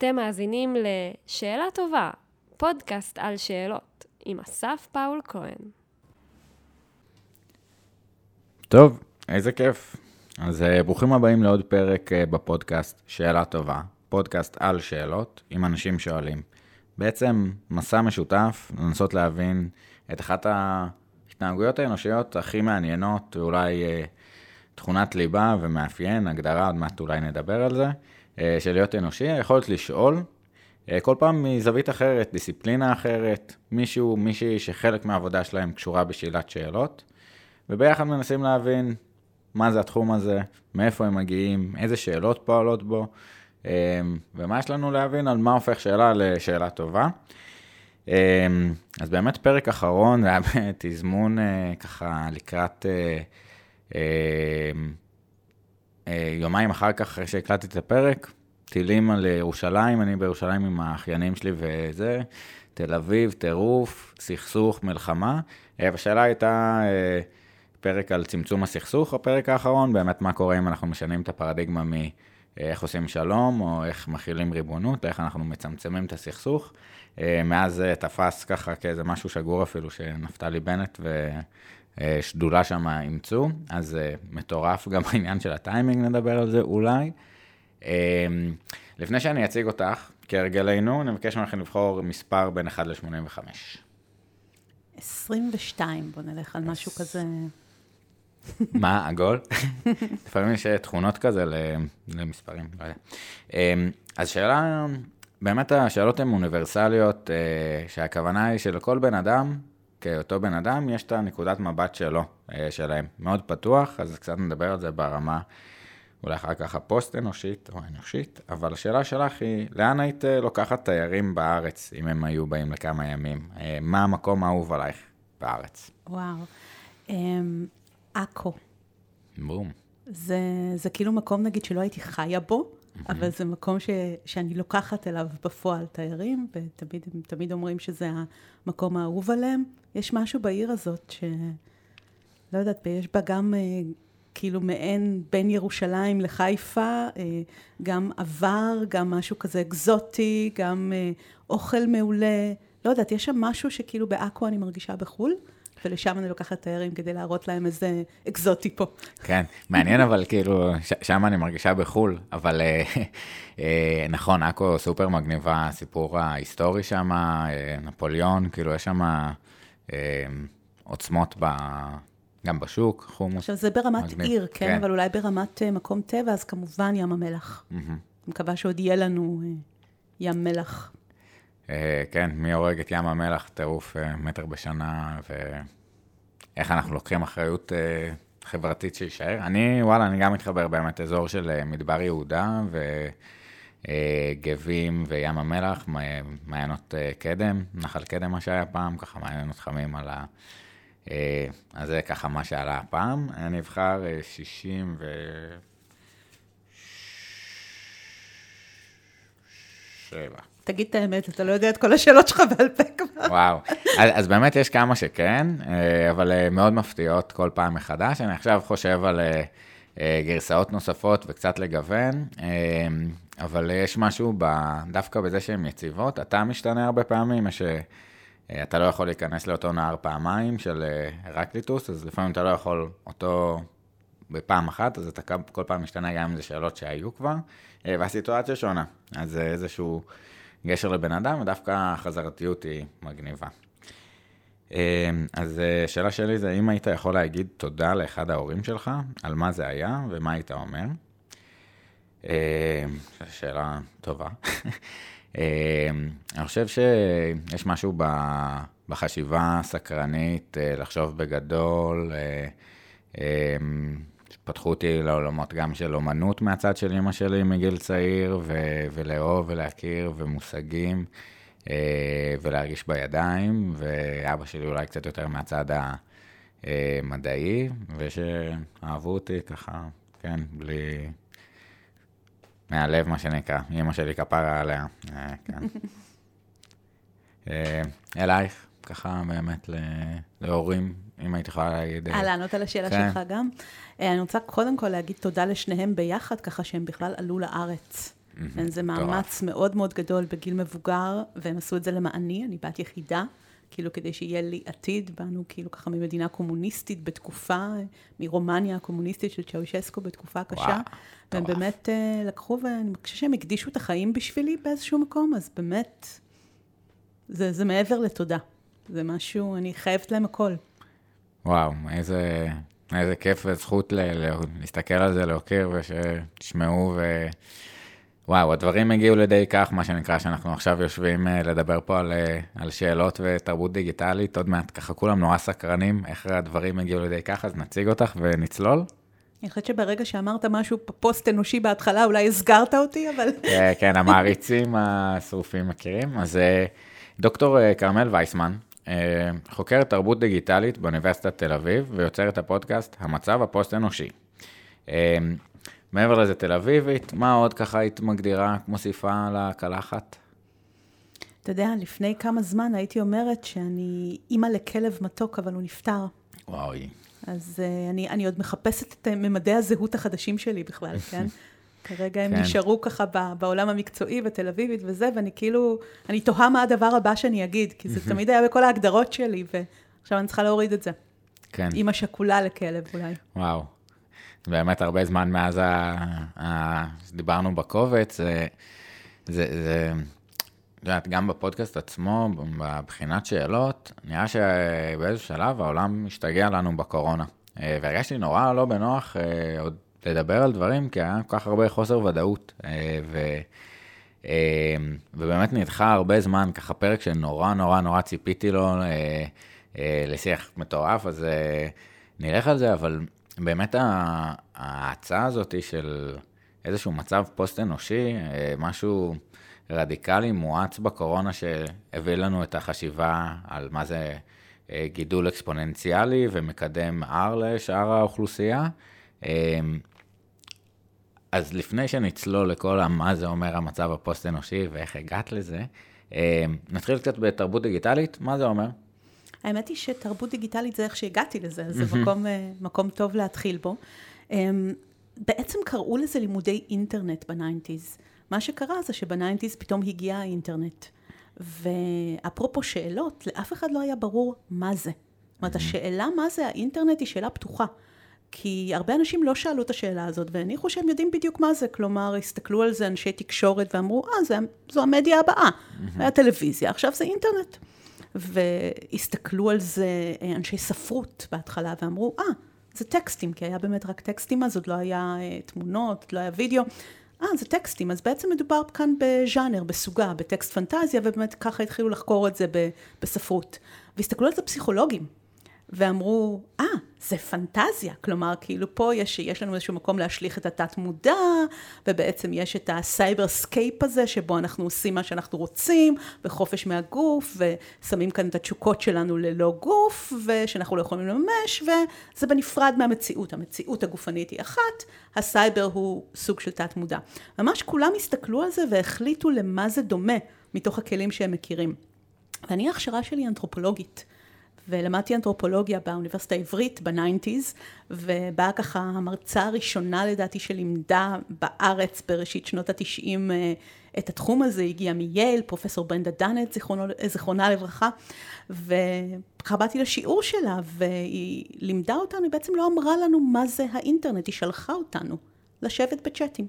אתם מאזינים ל"שאלה טובה", פודקאסט על שאלות, עם אסף פאול כהן. טוב, איזה כיף. אז uh, ברוכים הבאים לעוד פרק uh, בפודקאסט שאלה טובה, פודקאסט על שאלות עם אנשים שואלים. בעצם מסע משותף לנסות להבין את אחת ההתנהגויות האנושיות הכי מעניינות, אולי uh, תכונת ליבה ומאפיין, הגדרה, עוד מעט אולי נדבר על זה, של להיות אנושי, היכולת לשאול, uh, כל פעם מזווית אחרת, דיסציפלינה אחרת, מישהו, מישהי שחלק מהעבודה שלהם קשורה בשאלת שאלות, וביחד מנסים להבין מה זה התחום הזה, מאיפה הם מגיעים, איזה שאלות פועלות בו, ומה יש לנו להבין על מה הופך שאלה לשאלה טובה. אז באמת פרק אחרון, זה היה בתזמון ככה לקראת יומיים אחר כך, אחרי שהקלטתי את הפרק, טילים על ירושלים, אני בירושלים עם האחיינים שלי וזה, תל אביב, טירוף, סכסוך, מלחמה, והשאלה הייתה... פרק על צמצום הסכסוך, הפרק האחרון, באמת מה קורה אם אנחנו משנים את הפרדיגמה מאיך עושים שלום, או איך מכילים ריבונות, איך אנחנו מצמצמים את הסכסוך. מאז תפס ככה כאיזה משהו שגור אפילו, שנפתלי בנט ושדולה שם אימצו, אז מטורף גם העניין של הטיימינג, נדבר על זה אולי. לפני שאני אציג אותך, כהרגלנו, אני מבקש ממכם לבחור מספר בין 1 ל-85. 22, בוא נלך על משהו כזה. מה, עגול? לפעמים יש תכונות כזה למספרים, לא יודע. אז שאלה, באמת השאלות הן אוניברסליות, שהכוונה היא שלכל בן אדם, כאותו בן אדם, יש את הנקודת מבט שלו, שלהם. מאוד פתוח, אז קצת נדבר על זה ברמה, אולי אחר כך הפוסט-אנושית או אנושית, אבל השאלה שלך היא, לאן היית לוקחת תיירים בארץ, אם הם היו באים לכמה ימים? מה המקום האהוב עלייך בארץ? וואו. עכו. בום. זה, זה כאילו מקום, נגיד, שלא הייתי חיה בו. אבל זה מקום ש, שאני לוקחת אליו בפועל תיירים, ותמיד תמיד אומרים שזה המקום האהוב עליהם. יש משהו בעיר הזאת ש... לא יודעת, יש בה גם אה, כאילו מעין בין ירושלים לחיפה, אה, גם עבר, גם משהו כזה אקזוטי, גם אה, אוכל מעולה. לא יודעת, יש שם משהו שכאילו בעכו אני מרגישה בחו"ל. ולשם אני לוקחת תיירים כדי להראות להם איזה אקזוטי פה. כן, מעניין אבל כאילו, שם אני מרגישה בחו"ל, אבל אה, אה, נכון, עכו סופר מגניבה, הסיפור ההיסטורי שם, אה, נפוליאון, כאילו יש שם עוצמות ב... גם בשוק, חומוס. עכשיו, זה ברמת מגניב. עיר, כן, כן, אבל אולי ברמת מקום טבע, אז כמובן ים המלח. Mm-hmm. מקווה שעוד יהיה לנו ים מלח כן, מי הורג את ים המלח, טירוף אה, מטר בשנה, ואיך אנחנו לוקחים אחריות אה, חברתית שיישאר. אני, וואלה, אני גם מתחבר באמת אזור של מדבר יהודה, וגבים וים המלח, מעיינות קדם, נחל קדם מה שהיה פעם, ככה מעיינות חמים על ה... אז זה ככה מה שעלה הפעם. אני אבחר 60 ו... שבע. תגיד את האמת, אתה לא יודע את כל השאלות שלך בעל פה כבר. וואו, אז, אז באמת יש כמה שכן, אה, אבל אה, מאוד מפתיעות כל פעם מחדש. אני עכשיו חושב על אה, גרסאות נוספות וקצת לגוון, אבל יש משהו ב, דווקא בזה שהן יציבות, אתה משתנה הרבה פעמים, יש... אתה לא יכול להיכנס לאותו נהר פעמיים של הרקליטוס, אז לפעמים אתה לא יכול אותו בפעם אחת, אז אתה כל פעם משתנה גם אם זה שאלות שהיו כבר, והסיטואציה שונה. אז זה איזשהו גשר לבן אדם, ודווקא החזרתיות היא מגניבה. אמ, אז אה, שאלה שלי זה, אם היית יכול להגיד תודה לאחד ההורים שלך, על מה זה היה ומה היית אומר? אמ, שאלה טובה. אמ, אני חושב שיש משהו בחשיבה הסקרנית, אה, לחשוב בגדול, אה, פתחו אותי לעולמות גם של אומנות מהצד של אימא שלי מגיל צעיר, ו- ולאהוב ולהכיר ומושגים, אה, ולהרגיש בידיים, ואבא שלי אולי קצת יותר מהצד המדעי, ושאהבו אותי ככה, כן, בלי... מהלב, מה שנקרא, אימא שלי כפרה עליה, אה, כן. אה, אלייך, ככה באמת להורים אם היית יכולה להגיד... אה, לענות על השאלה כן. שלך גם. אה, אני רוצה קודם כל להגיד תודה לשניהם ביחד, ככה שהם בכלל עלו לארץ. Mm. זה מאמץ מאוד מאוד גדול בגיל מבוגר, והם עשו את זה למעני, אני בת יחידה, כאילו כדי שיהיה לי עתיד, באנו כאילו ככה ממדינה קומוניסטית בתקופה, מרומניה הקומוניסטית של צ'אושסקו בתקופה קשה. וואו, והם באמת uh, לקחו, ואני חושבת שהם הקדישו את החיים בשבילי באיזשהו מקום, אז באמת, זה, זה מעבר לתודה. זה משהו, אני חייבת להם הכל. וואו, איזה, איזה כיף וזכות ל, ל, להסתכל על זה, להוקיר ושתשמעו ו... וואו, הדברים הגיעו לידי כך, מה שנקרא, שאנחנו עכשיו יושבים uh, לדבר פה על, uh, על שאלות ותרבות דיגיטלית, עוד מעט ככה כולם נורא סקרנים איך הדברים הגיעו לידי כך, אז נציג אותך ונצלול. אני חושבת שברגע שאמרת משהו פוסט אנושי בהתחלה, אולי הסגרת אותי, אבל... כן, כן, המעריצים השרופים מכירים. אז אה, דוקטור אה, כרמל וייסמן, אה, חוקרת תרבות דיגיטלית באוניברסיטת תל אביב, ויוצרת הפודקאסט המצב הפוסט-אנושי. מעבר לזה תל אביבית, מה עוד ככה היית מגדירה, מוסיפה לקלחת? אתה יודע, לפני כמה זמן הייתי אומרת שאני אימא לכלב מתוק, אבל הוא נפטר. וואוי. אז uh, אני, אני עוד מחפשת את ממדי הזהות החדשים שלי בכלל, כן? כרגע הם כן. נשארו ככה בעולם המקצועי בתל אביבית וזה, ואני כאילו, אני תוהה מה הדבר הבא שאני אגיד, כי זה תמיד היה בכל ההגדרות שלי, ועכשיו אני צריכה להוריד את זה. כן. אימא שכולה לכלב אולי. וואו. באמת הרבה זמן מאז ה... ה... דיברנו בקובץ, זה, זה, זה, את יודעת, גם בפודקאסט עצמו, בבחינת שאלות, נראה שבאיזשהו שלב העולם משתגע לנו בקורונה. אה, והרגשתי נורא לא בנוח אה, עוד לדבר על דברים, כי היה כל כך הרבה חוסר ודאות. אה, ו... ובאמת נדחה הרבה זמן, ככה פרק שנורא נורא נורא ציפיתי לו לשיח מטורף, אז נלך על זה, אבל באמת ההצעה הזאת של איזשהו מצב פוסט-אנושי, משהו... רדיקלי מואץ בקורונה שהביא לנו את החשיבה על מה זה אה, גידול אקספוננציאלי ומקדם R לשאר האוכלוסייה. אה, אז לפני שנצלול לכל מה זה אומר המצב הפוסט-אנושי ואיך הגעת לזה, אה, נתחיל קצת בתרבות דיגיטלית, מה זה אומר? האמת היא שתרבות דיגיטלית זה איך שהגעתי לזה, זה מקום, מקום טוב להתחיל בו. בעצם קראו לזה לימודי אינטרנט ב nineties. מה שקרה זה שב nineties פתאום הגיע האינטרנט. ואפרופו שאלות, לאף אחד לא היה ברור מה זה. זאת אומרת, השאלה מה זה האינטרנט היא שאלה פתוחה. כי הרבה אנשים לא שאלו את השאלה הזאת, והניחו שהם יודעים בדיוק מה זה. כלומר, הסתכלו על זה אנשי תקשורת ואמרו, אה, זה, זו המדיה הבאה. היה טלוויזיה, עכשיו זה אינטרנט. והסתכלו על זה אה, אנשי ספרות בהתחלה, ואמרו, אה, זה טקסטים, כי היה באמת רק טקסטים אז, עוד לא היה אה, תמונות, לא היה וידאו. אה, זה טקסטים, אז בעצם מדובר כאן בז'אנר, בסוגה, בטקסט פנטזיה, ובאמת ככה התחילו לחקור את זה בספרות. והסתכלו על זה פסיכולוגים, ואמרו, אה, אה, זה פנטזיה. כלומר, כאילו פה יש, יש לנו איזשהו מקום להשליך את התת מודע, ובעצם יש את ה cyberspace הזה, שבו אנחנו עושים מה שאנחנו רוצים, וחופש מהגוף, ושמים כאן את התשוקות שלנו ללא גוף, ושאנחנו לא יכולים לממש, וזה בנפרד מהמציאות. המציאות הגופנית היא אחת, הסייבר הוא סוג של תת מודע. ממש כולם הסתכלו על זה והחליטו למה זה דומה, מתוך הכלים שהם מכירים. ואני ההכשרה שלי אנתרופולוגית. ולמדתי אנתרופולוגיה באוניברסיטה העברית ב nineties, ובאה ככה המרצה הראשונה לדעתי שלימדה בארץ בראשית שנות התשעים אה, את התחום הזה, הגיעה מייל, פרופסור ברנדה דנט, זיכרונה, זיכרונה לברכה, וככה באתי לשיעור שלה, והיא לימדה אותנו, היא בעצם לא אמרה לנו מה זה האינטרנט, היא שלחה אותנו לשבת בצ'אטים.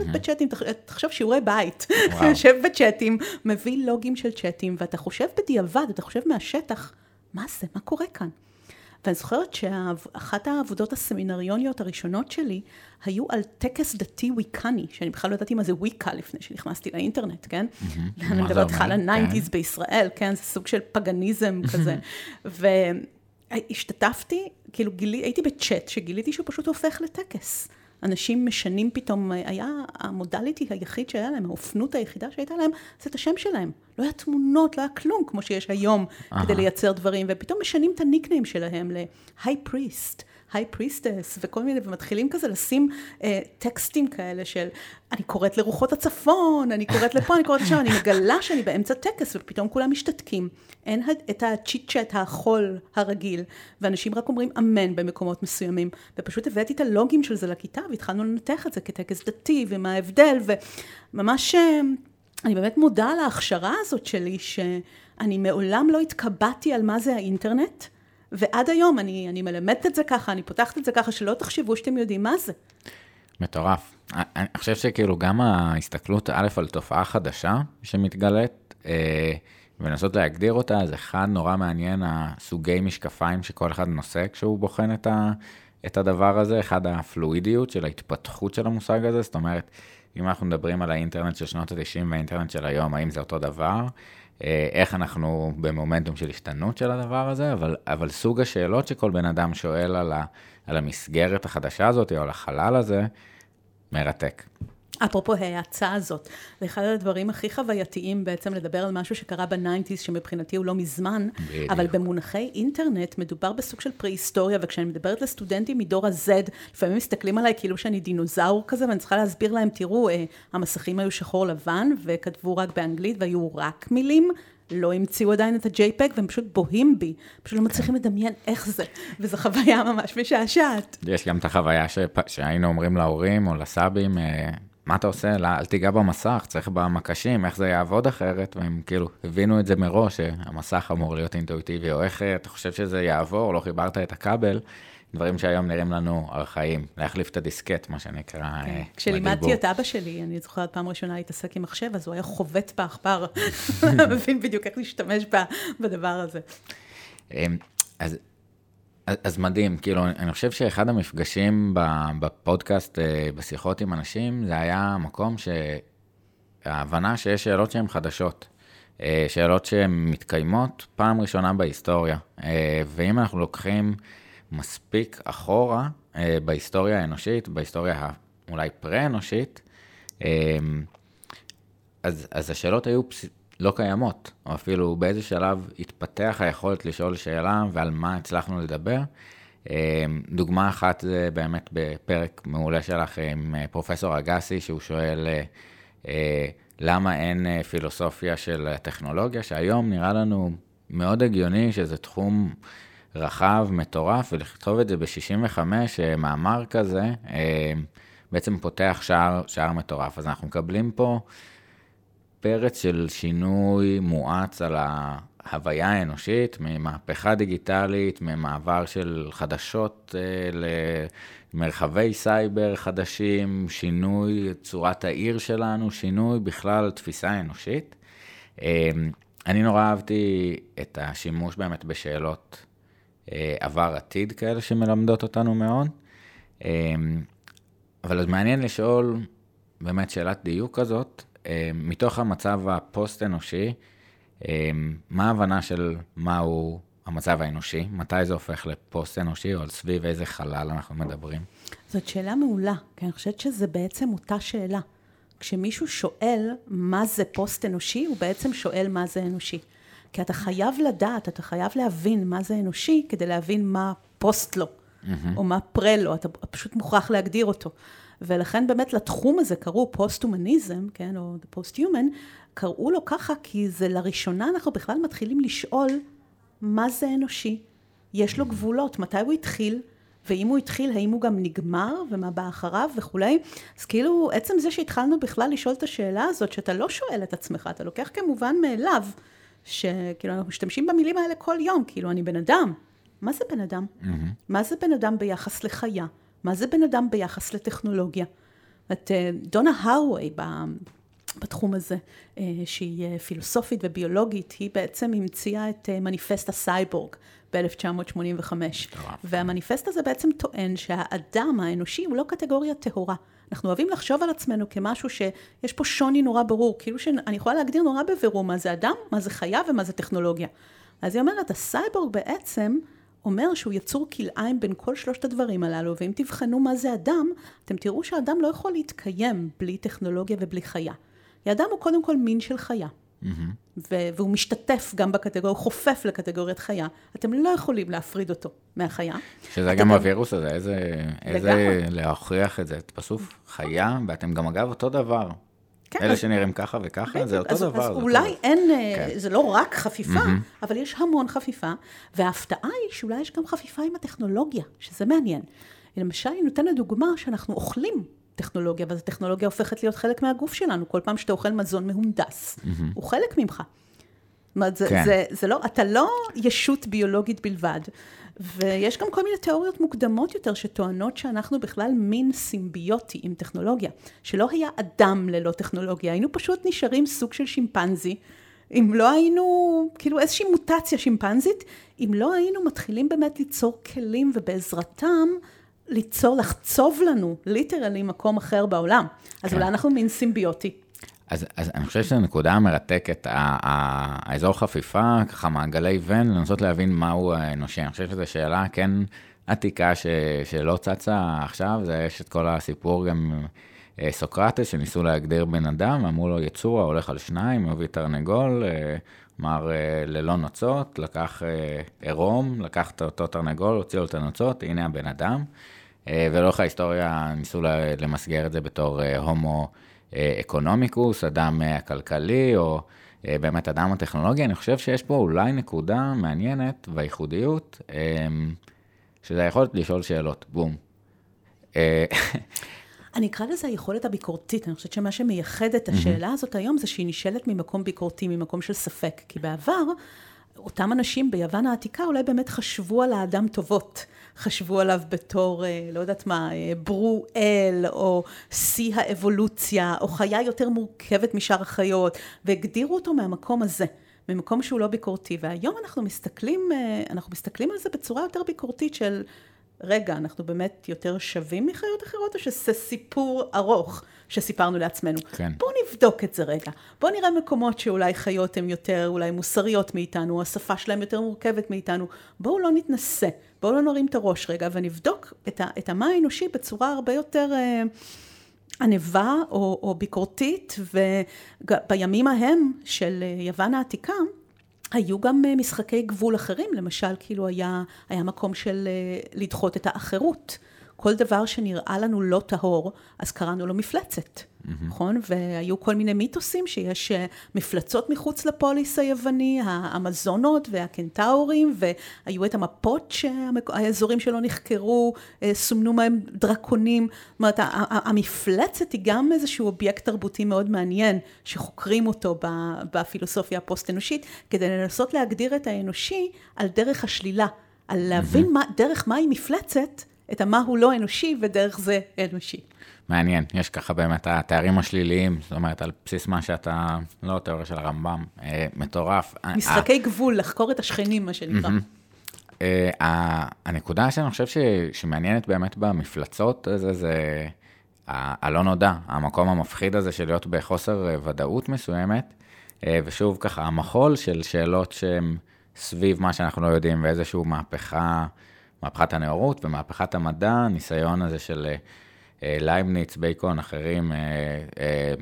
mm-hmm. בצ'אטים, תחשוב שיעורי בית, יושב בצ'אטים, מביא לוגים של צ'אטים, ואתה חושב בדיעבד, אתה חושב מהשטח, מה זה? מה קורה כאן? ואני זוכרת שאחת העבודות הסמינריוניות הראשונות שלי היו על טקס דתי ויקני, שאני בכלל לא ידעתי מה זה ויקה לפני שנכנסתי לאינטרנט, כן? אני מדברת איתך על ה nineties כן. בישראל, כן? זה סוג של פגניזם כזה. והשתתפתי, כאילו גילי, הייתי בצ'אט שגיליתי שהוא פשוט הופך לטקס. אנשים משנים פתאום, היה ה modality היחיד שהיה להם, האופנות היחידה שהייתה להם, זה את השם שלהם. לא היה תמונות, לא היה כלום, כמו שיש היום, כדי לייצר דברים, ופתאום משנים את ה nickname שלהם ל- high priest, high priestess וכל מיני, ומתחילים כזה לשים אה, טקסטים כאלה של אני קוראת לרוחות הצפון, אני קוראת לפה, אני קוראת לשם, אני מגלה שאני באמצע טקס ופתאום כולם משתתקים. אין את הצ'יט צ'אט החול הרגיל, ואנשים רק אומרים אמן במקומות מסוימים, ופשוט הבאתי את הלוגים של זה לכיתה והתחלנו לנתח את זה כטקס דתי ומה ההבדל, וממש אה, אני באמת מודה על ההכשרה הזאת שלי, שאני מעולם לא התקבעתי על מה זה האינטרנט. ועד היום אני, אני מלמדת את זה ככה, אני פותחת את זה ככה, שלא תחשבו שאתם יודעים מה זה. מטורף. אני חושב שכאילו גם ההסתכלות, א', על תופעה חדשה שמתגלית, אה, ולנסות להגדיר אותה, זה אחד נורא מעניין, הסוגי משקפיים שכל אחד נושא כשהוא בוחן את, ה, את הדבר הזה, אחד הפלואידיות של ההתפתחות של המושג הזה, זאת אומרת, אם אנחנו מדברים על האינטרנט של שנות ה-90 והאינטרנט של היום, האם זה אותו דבר? אה, איך אנחנו במומנטום של השתנות של הדבר הזה, אבל, אבל סוג השאלות שכל בן אדם שואל על, ה, על המסגרת החדשה הזאת או על החלל הזה, מרתק. אפרופו ההאצה הזאת, זה אחד הדברים הכי חווייתיים בעצם לדבר על משהו שקרה ב nineties, שמבחינתי הוא לא מזמן, בדיוק. אבל במונחי אינטרנט מדובר בסוג של פרה-היסטוריה, וכשאני מדברת לסטודנטים מדור ה-Z, לפעמים מסתכלים עליי כאילו שאני דינוזאור כזה, ואני צריכה להסביר להם, תראו, אה, המסכים היו שחור לבן, וכתבו רק באנגלית, והיו רק מילים. לא המציאו עדיין את ה-JPEG, והם פשוט בוהים בי. פשוט לא מצליחים לדמיין איך זה, וזו חוויה ממש משעשעת. יש גם את החוויה שפ... שהיינו אומרים להורים או לסבים, אה, מה אתה עושה? לא, אל תיגע במסך, צריך במקשים, איך זה יעבוד אחרת, והם כאילו הבינו את זה מראש, שהמסך אמור להיות אינטואיטיבי, או איך אתה חושב שזה יעבור, לא חיברת את הכבל, דברים שהיום נראים לנו ארכאיים, להחליף את הדיסקט, מה שנקרא, כן. בדיבור. כשלימדתי את אבא שלי, אני זוכרת פעם ראשונה להתעסק עם מחשב, אז הוא היה חובט בעכבר, מבין בדיוק איך להשתמש בדבר הזה. אמ, אז אז מדהים, כאילו, אני חושב שאחד המפגשים בפודקאסט, אה, בשיחות עם אנשים, זה היה מקום שההבנה שיש שאלות שהן חדשות. אה, שאלות שהן מתקיימות פעם ראשונה בהיסטוריה. אה, ואם אנחנו לוקחים מספיק אחורה בהיסטוריה האנושית, בהיסטוריה אולי פרה-אנושית, אז, אז השאלות היו לא קיימות, או אפילו באיזה שלב התפתח היכולת לשאול שאלה ועל מה הצלחנו לדבר. אה, דוגמה אחת זה באמת בפרק מעולה שלך עם אה, פרופסור אגסי, שהוא שואל אה, למה אין פילוסופיה של טכנולוגיה, שהיום נראה לנו מאוד הגיוני שזה תחום רחב, מטורף, ולכתוב את זה ב-65, מאמר כזה, בעצם פותח שער, שער מטורף. אז אנחנו מקבלים פה... פרץ של שינוי מואץ על ההוויה האנושית, ממהפכה דיגיטלית, ממעבר של חדשות אה, למרחבי סייבר חדשים, שינוי צורת העיר שלנו, שינוי בכלל תפיסה אנושית. אה, אני נורא אהבתי את השימוש באמת בשאלות אה, עבר-עתיד כאלה שמלמדות אותנו מאוד. אבל אז מעניין לשאול באמת שאלת דיוק כזאת, מתוך המצב הפוסט-אנושי, אה, מה ההבנה של מהו המצב האנושי? מתי זה הופך לפוסט-אנושי, או על סביב איזה חלל אנחנו מדברים? זאת שאלה מעולה, כי אני חושבת שזה בעצם אותה שאלה. כשמישהו שואל מה זה פוסט-אנושי, הוא בעצם שואל מה זה אנושי. כי אתה חייב לדעת, אתה חייב להבין מה זה אנושי, כדי להבין מה פוסט לו, mm-hmm. או מה פרה לו, אתה פשוט מוכרח להגדיר אותו. ולכן באמת לתחום הזה קראו פוסט-הומניזם, כן, או the post-human, קראו לו ככה כי זה לראשונה אנחנו בכלל מתחילים לשאול מה זה אנושי. יש לו גבולות, מתי הוא התחיל, ואם הוא התחיל, האם הוא גם נגמר, ומה בא אחריו וכולי. אז כאילו, עצם זה שהתחלנו בכלל לשאול את השאלה הזאת, שאתה לא שואל את עצמך, אתה לוקח כמובן מאליו, שכאילו אנחנו משתמשים במילים האלה כל יום, כאילו אני בן אדם. מה זה בן אדם? Mm-hmm. מה זה בן אדם ביחס לחיה? מה זה בן אדם ביחס לטכנולוגיה? את אה, דונה הרווי בתחום הזה, אה, שהיא אה, פילוסופית וביולוגית, היא בעצם המציאה את מניפסט הסייבורג ב-1985. והמניפסט הזה בעצם טוען שהאדם האנושי הוא לא קטגוריה טהורה. אנחנו אוהבים לחשוב על עצמנו כמשהו שיש פה שוני נורא ברור, כאילו שאני יכולה להגדיר נורא בבירור מה זה אדם, מה זה חיה ומה זה טכנולוגיה. אז היא אומרת, הסייבורג בעצם אומר שהוא יצור כלאיים בין כל שלושת הדברים הללו, ואם תבחנו מה זה אדם, אתם תראו שאדם לא יכול להתקיים בלי טכנולוגיה ובלי חיה. כי אדם הוא קודם כל מין של חיה. ו- והוא משתתף גם בקטגוריה, הוא חופף לקטגוריית חיה, אתם לא יכולים להפריד אותו מהחיה. שזה גם הווירוס הזה, איזה, איזה. להוכיח את זה, בסוף חיה, ואתם גם אגב אותו דבר. כן, אלה שנראים ככה וככה, זה אותו אז, דבר. אז זה אולי דבר. אין, אה, כן. זה לא רק חפיפה, אבל יש המון חפיפה, וההפתעה היא שאולי יש גם חפיפה עם הטכנולוגיה, שזה מעניין. למשל, אני נותנת דוגמה שאנחנו אוכלים טכנולוגיה, ואז הטכנולוגיה הופכת להיות חלק מהגוף שלנו. כל פעם שאתה אוכל מזון מהונדס, הוא חלק ממך. זאת אומרת, זה, כן. זה, זה לא, אתה לא ישות ביולוגית בלבד. ויש גם כל מיני תיאוריות מוקדמות יותר שטוענות שאנחנו בכלל מין סימביוטי עם טכנולוגיה. שלא היה אדם ללא טכנולוגיה, היינו פשוט נשארים סוג של שימפנזי. אם לא היינו, כאילו איזושהי מוטציה שימפנזית, אם לא היינו מתחילים באמת ליצור כלים ובעזרתם ליצור, לחצוב לנו ליטרלי מקום אחר בעולם. אז כן. אולי אנחנו מין סימביוטי. אז, אז אני חושב שזו נקודה המרתקת, האזור חפיפה, ככה מעגלי ון, לנסות להבין מהו האנושי. אני חושב שזו שאלה כן עתיקה ש, שלא צצה עכשיו, זה יש את כל הסיפור גם אה, סוקרטס, שניסו להגדיר בן אדם, אמרו לו יצור ההולך על שניים, מביא תרנגול, אה, אמר אה, ללא נוצות, לקח אה, עירום, לקח את אותו תרנגול, הוציא לו את הנוצות, הנה הבן אדם. אה, ולאורך ההיסטוריה ניסו למסגר את זה בתור אה, הומו אה, אקונומיקוס, אדם אה, הכלכלי, או אה, באמת אדם הטכנולוגי. אני חושב שיש פה אולי נקודה מעניינת והייחודיות, אה, שזה היכולת לשאול שאלות, בום. אה, אני אקרא לזה היכולת הביקורתית. אני חושבת שמה שמייחד את השאלה הזאת היום זה שהיא נשאלת ממקום ביקורתי, ממקום של ספק. כי בעבר, אותם אנשים ביוון העתיקה אולי באמת חשבו על האדם טובות. חשבו עליו בתור, אה, לא יודעת מה, אה, ברו אל, או שיא האבולוציה, או חיה יותר מורכבת משאר החיות, והגדירו אותו מהמקום הזה. ממקום שהוא לא ביקורתי, והיום אנחנו מסתכלים, אה, אנחנו מסתכלים על זה בצורה יותר ביקורתית של רגע, אנחנו באמת יותר שווים מחיות אחרות, או שזה סיפור ארוך שסיפרנו לעצמנו? כן. בואו נבדוק את זה רגע. בואו נראה מקומות שאולי חיות הן יותר אולי מוסריות מאיתנו, או השפה שלהן יותר מורכבת מאיתנו. בואו לא נתנסה, בואו לא נרים את הראש רגע, ונבדוק את, ה, את המה האנושי בצורה הרבה יותר... אה, ענווה או, או ביקורתית, ובימים ההם של אה, יוון העתיקה, היו גם אה, משחקי גבול אחרים, למשל, כאילו היה, היה מקום של אה, לדחות את האחרות. כל דבר שנראה לנו לא טהור, אז קראנו לו מפלצת, נכון? והיו כל מיני מיתוסים שיש אה, מפלצות מחוץ לפוליס היווני, האמזונות והקנטאורים, והיו את המפות שהאזורים שלא נחקרו, אה, סומנו מהם דרקונים. זאת אומרת, המפלצת היא גם איזשהו אובייקט תרבותי מאוד מעניין, שחוקרים אותו בפילוסופיה הפוסט-אנושית, כדי לנסות להגדיר את האנושי על דרך השלילה, על להבין מה, דרך מהי מפלצת, את המה הוא לא אנושי, ודרך זה אנושי. מעניין, יש ככה באמת התארים השליליים, זאת אומרת, על בסיס מה שאתה, לא התיאוריה של הרמב"ם, אה, מטורף. משחקי גבול, לחקור את השכנים, מה שנקרא. אה, הנקודה שאני חושב ש- שמעניינת באמת במפלצות, זה, זה ה- הלא נודע, המקום המפחיד הזה של להיות בחוסר אה, ודאות מסוימת, אה, ושוב ככה, המחול של שאלות שהן סביב מה שאנחנו לא יודעים, ואיזושהי מהפכה, מהפכת הנאורות ומהפכת המדע, הניסיון הזה של אה, אה, לייבניץ, בייקון, אחרים, אה,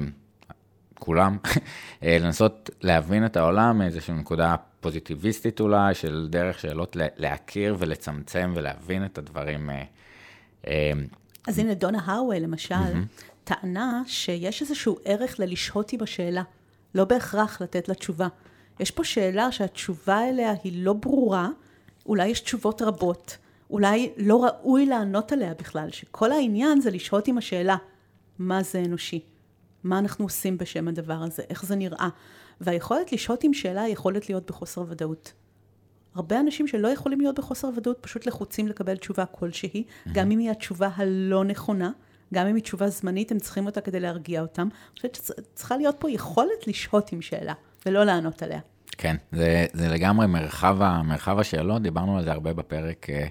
כולם, לנסות להבין את העולם מאיזושהי נקודה פוזיטיביסטית אולי, של דרך שאלות לה- להכיר ולצמצם ולהבין את הדברים. אז הנה, דונה הארווי, למשל, טענה שיש איזשהו ערך ללשהות עם השאלה, לא בהכרח לתת לה תשובה. יש פה שאלה שהתשובה אליה היא לא ברורה, אולי יש תשובות רבות, אולי לא ראוי לענות עליה בכלל, שכל העניין זה לשהות עם השאלה, מה זה אנושי? מה אנחנו עושים בשם הדבר הזה? איך זה נראה? והיכולת לשהות עם שאלה היא יכולת להיות בחוסר ודאות. הרבה אנשים שלא יכולים להיות בחוסר ודאות פשוט לחוצים לקבל תשובה כלשהי, גם אם היא התשובה הלא נכונה, גם אם היא תשובה זמנית, הם צריכים אותה כדי להרגיע אותם. אני חושבת שצריכה להיות פה יכולת לשהות עם שאלה, ולא לענות עליה. כן, זה, זה לגמרי מרחב, מרחב השאלות, דיברנו על זה הרבה בפרק אה,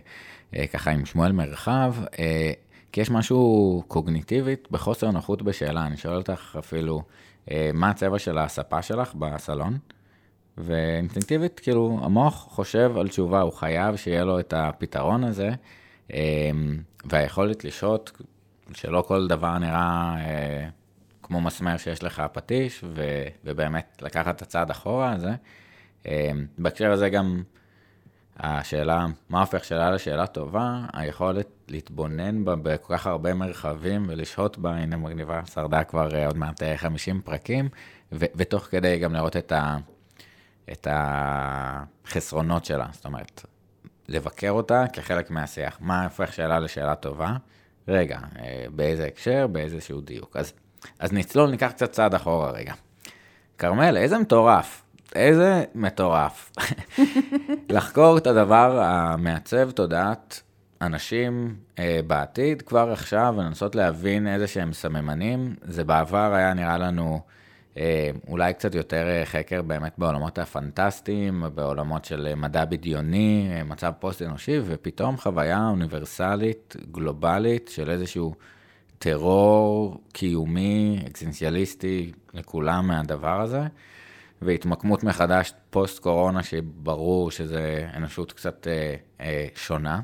אה, ככה עם שמואל מרחב, אה, כי יש משהו קוגניטיבית בחוסר נוחות בשאלה. אני שואל אותך אפילו, מה הצבע של הספה שלך בסלון? ואינסטינקטיבית, כאילו, המוח חושב על תשובה, הוא חייב שיהיה לו את הפתרון הזה, והיכולת לשהות, שלא כל דבר נראה אה, כמו מסמר שיש לך פטיש, ו, ובאמת לקחת את הצעד אחורה הזה. אה, בהקשר הזה גם השאלה, מה הופך שאלה לשאלה טובה? היכולת להתבונן בה בכל כך הרבה מרחבים ולשהות בה, הנה מגניבה, שרדה כבר אה, עוד מעט 50 פרקים, ו- ותוך כדי גם לראות את, ה- את החסרונות שלה, זאת אומרת, לבקר אותה כחלק מהשיח. מה הופך שאלה לשאלה טובה? רגע, אה, באיזה הקשר, באיזשהו דיוק. אז, אז נצלול, ניקח קצת צעד אחורה רגע. כרמל, איזה מטורף. איזה מטורף. לחקור את הדבר המעצב תודעת אנשים אה, בעתיד, כבר עכשיו, ולנסות להבין איזה שהם סממנים. זה בעבר היה נראה לנו אה, אולי קצת יותר אה, חקר באמת בעולמות הפנטסטיים, בעולמות של אה, מדע בדיוני, אה, מצב פוסט-אנושי, ופתאום חוויה אוניברסלית, גלובלית, של איזשהו טרור קיומי, אקסנציאליסטי לכולם מהדבר הזה. והתמקמות מחדש פוסט-קורונה, שברור שזה אנושות קצת אה, אה, שונה.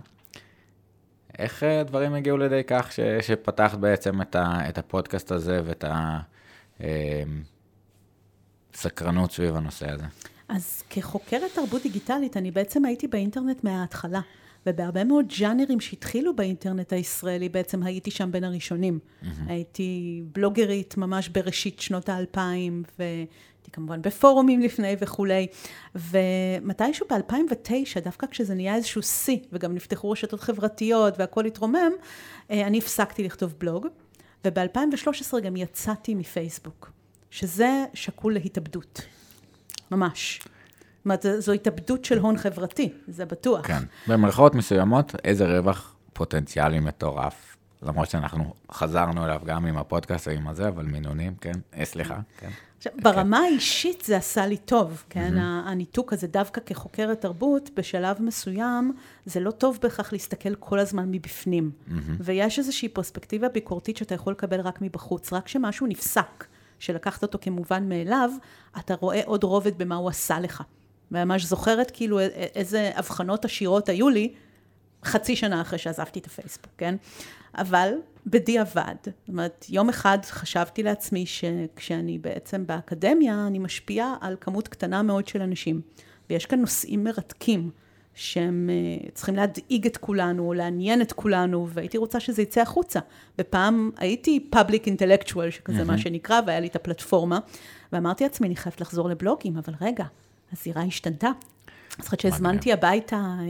איך הדברים הגיעו לידי כך ש, שפתחת בעצם את, ה, את הפודקאסט הזה ואת הסקרנות סביב הנושא הזה? אז כחוקרת תרבות דיגיטלית, אני בעצם הייתי באינטרנט מההתחלה. ובהרבה מאוד ג'אנרים שהתחילו באינטרנט הישראלי, בעצם הייתי שם בין הראשונים. Mm-hmm. הייתי בלוגרית ממש בראשית שנות האלפיים, והייתי כמובן בפורומים לפני וכולי. ומתישהו ב-2009, דווקא כשזה נהיה איזשהו שיא, וגם נפתחו רשתות חברתיות והכל התרומם, אה, אני הפסקתי לכתוב בלוג, וב-2013 גם יצאתי מפייסבוק, שזה שקול להתאבדות. ממש. זאת אומרת, זו התאבדות של הון חברתי, זה בטוח. כן. במרכאות מסוימות, איזה רווח פוטנציאלי מטורף. למרות שאנחנו חזרנו אליו גם עם הפודקאסט ועם הזה, אבל מינונים, כן? אה, סליחה, כן. עכשיו, ברמה האישית זה עשה לי טוב, כן? Mm-hmm. הניתוק הזה, דווקא כחוקרת תרבות, בשלב מסוים, זה לא טוב בהכרח להסתכל כל הזמן מבפנים. Mm-hmm. ויש איזושהי פרספקטיבה ביקורתית שאתה יכול לקבל רק מבחוץ, רק כשמשהו נפסק, שלקחת אותו כמובן מאליו, אתה רואה עוד רובד במה הוא עשה לך. ממש זוכרת כאילו איזה הבחנות עשירות היו לי חצי שנה אחרי שעזבתי את הפייסבוק, כן? אבל בדיעבד, זאת אומרת, יום אחד חשבתי לעצמי שכשאני בעצם באקדמיה, אני משפיעה על כמות קטנה מאוד של אנשים. ויש כאן נושאים מרתקים שהם uh, צריכים להדאיג את כולנו, לעניין את כולנו, והייתי רוצה שזה יצא החוצה. ופעם הייתי public intellectual, שכזה mm-hmm. מה שנקרא, והיה לי את הפלטפורמה, ואמרתי לעצמי, אני חייבת לחזור לבלוגים, אבל רגע, הזירה השתנתה. אז חושבת שהזמנתי הביתה אה,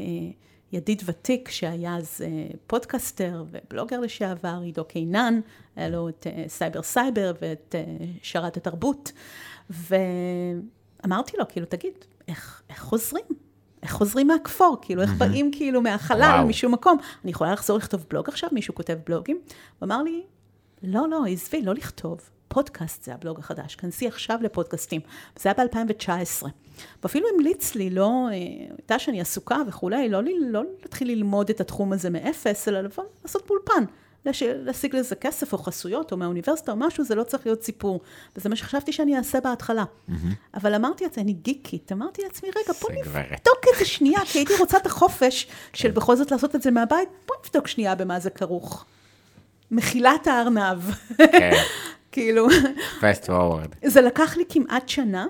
ידיד ותיק, שהיה אז אה, פודקאסטר ובלוגר לשעבר, עידו קינן, היה לו את אה, סייבר סייבר ואת שרת התרבות, ואמרתי לו, כאילו, תגיד, איך, איך חוזרים? איך חוזרים מהכפור? כאילו, איך באים כאילו מהחלל, משום מקום? אני יכולה לחזור לכתוב בלוג עכשיו? מישהו כותב בלוגים? הוא אמר לי, לא, לא, עזבי, לא לכתוב. פודקאסט זה הבלוג החדש, כנסי עכשיו לפודקאסטים. זה היה ב-2019. ואפילו המליץ לי, לא, אה, הייתה שאני עסוקה וכולי, לא, לא להתחיל ללמוד את התחום הזה מאפס, אלא לבוא לעשות באולפן. להשיג לזה כסף או חסויות או מהאוניברסיטה או משהו, זה לא צריך להיות סיפור. וזה מה שחשבתי שאני אעשה בהתחלה. Mm-hmm. אבל אמרתי לעצמי, אני גיקית, אמרתי לעצמי, רגע, בוא נבדוק את זה שנייה, כי הייתי רוצה את החופש של כן. בכל זאת לעשות את זה מהבית, בוא נבדוק שנייה במה זה כרוך. מחילת הארנב. כן. כאילו... fast forward. זה לקח לי כמעט שנה,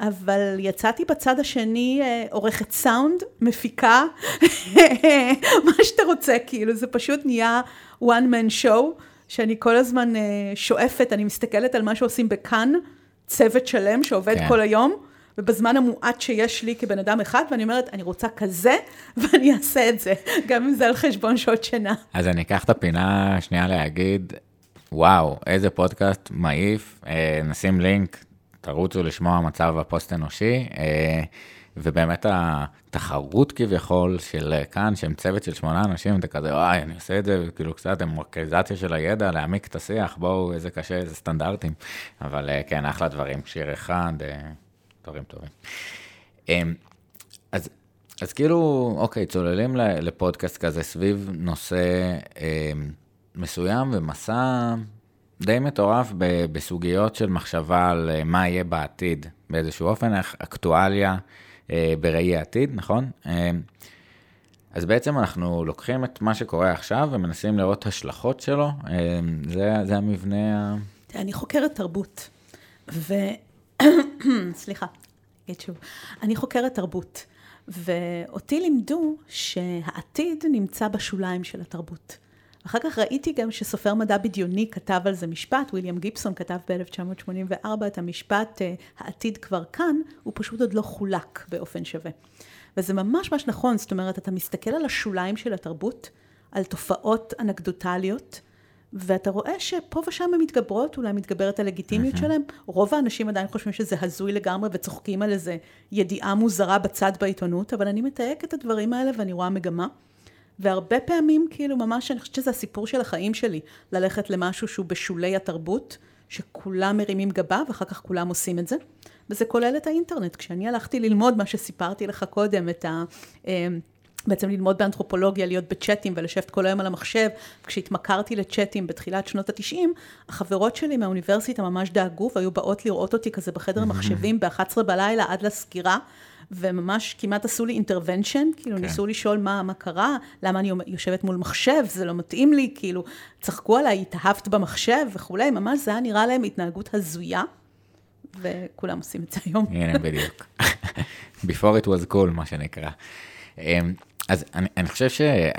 אבל יצאתי בצד השני אה, עורכת סאונד, מפיקה, מה שאתה רוצה, כאילו, זה פשוט נהיה one man show, שאני כל הזמן אה, שואפת, אני מסתכלת על מה שעושים בכאן, צוות שלם שעובד כן. כל היום. ובזמן המועט שיש לי כבן אדם אחד, ואני אומרת, אני רוצה כזה, ואני אעשה את זה, גם אם זה על חשבון שעות שינה. אז אני אקח את הפינה השנייה להגיד, וואו, איזה פודקאסט מעיף, אה, נשים לינק, תרוצו לשמוע מצב הפוסט-אנושי, אה, ובאמת התחרות כביכול של כאן, שהם צוות של שמונה אנשים, אתה כזה, וואי, אני עושה את זה, כאילו קצת דמוקרטיזציה של הידע, להעמיק את השיח, בואו, איזה קשה, איזה סטנדרטים. אבל אה, כן, אחלה דברים, שיר אחד, אה, דברים טובים. אה, אז, אז כאילו, אוקיי, צוללים לפודקאסט כזה סביב נושא... אה, מסוים ומסע די מטורף בסוגיות של מחשבה על אה, מה יהיה בעתיד, באיזשהו אופן, אקטואליה אה, בראי העתיד, נכון? אה, אז בעצם אנחנו לוקחים את מה שקורה עכשיו ומנסים לראות השלכות שלו, זה, זה המבנה אני חוקרת תרבות, ו... סליחה, אגיד שוב. אני חוקרת תרבות, ואותי לימדו שהעתיד נמצא בשוליים של התרבות. אחר כך ראיתי גם שסופר מדע בדיוני כתב על זה משפט, ויליאם גיבסון כתב ב-1984 את המשפט, אה, העתיד כבר כאן, הוא פשוט עוד לא חולק באופן שווה. וזה ממש ממש נכון, זאת אומרת, אתה מסתכל על השוליים של התרבות, על תופעות אנקדוטליות, ואתה רואה שפה ושם הן מתגברות, אולי מתגברת הלגיטימיות. שלהן. רוב האנשים עדיין חושבים שזה הזוי לגמרי וצוחקים על איזה ידיעה מוזרה בצד בעיתונות, אבל אני מתייק את הדברים האלה ואני רואה מגמה. והרבה פעמים, כאילו, ממש, אני חושבת שזה הסיפור של החיים שלי, ללכת למשהו שהוא בשולי התרבות, שכולם מרימים גבה ואחר כך כולם עושים את זה. וזה כולל את האינטרנט. כשאני הלכתי ללמוד מה שסיפרתי לך קודם, את ה... אה, בעצם ללמוד באנתרופולוגיה, להיות בצ'אטים ולשבת כל היום על המחשב. כשהתמכרתי לצ'אטים בתחילת שנות התשעים, החברות שלי מהאוניברסיטה ממש דאגו והיו באות לראות אותי כזה בחדר המחשבים ב-11 בלילה עד לסגירה. וממש כמעט עשו לי אינטרוונשן, כאילו כן. ניסו לשאול מה, מה קרה, למה אני יושבת מול מחשב, זה לא מתאים לי, כאילו, צחקו עליי, התאהבת במחשב וכולי, ממש זה היה נראה להם התנהגות הזויה, וכולם עושים את זה היום. הנה, בדיוק. Before it was cool, מה שנקרא. אמ, אז אני, אני חושב שה,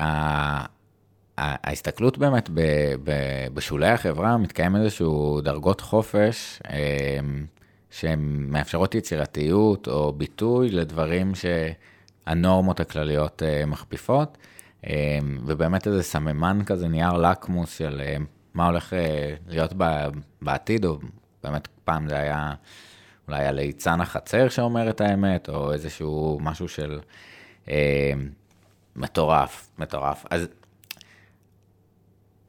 באמת ב, ב, בשולי החברה מתקיים איזשהו דרגות חופש אמ, שהן מאפשרות יצירתיות או ביטוי לדברים שהנורמות הכלליות אה, מכפיפות, אמ, ובאמת איזה סממן כזה, נייר לקמוס של אה, מה הולך אה, להיות בעתיד, או באמת פעם זה היה אולי הליצן החצר שאומר את האמת, או איזשהו משהו של... מטורף, מטורף. אז,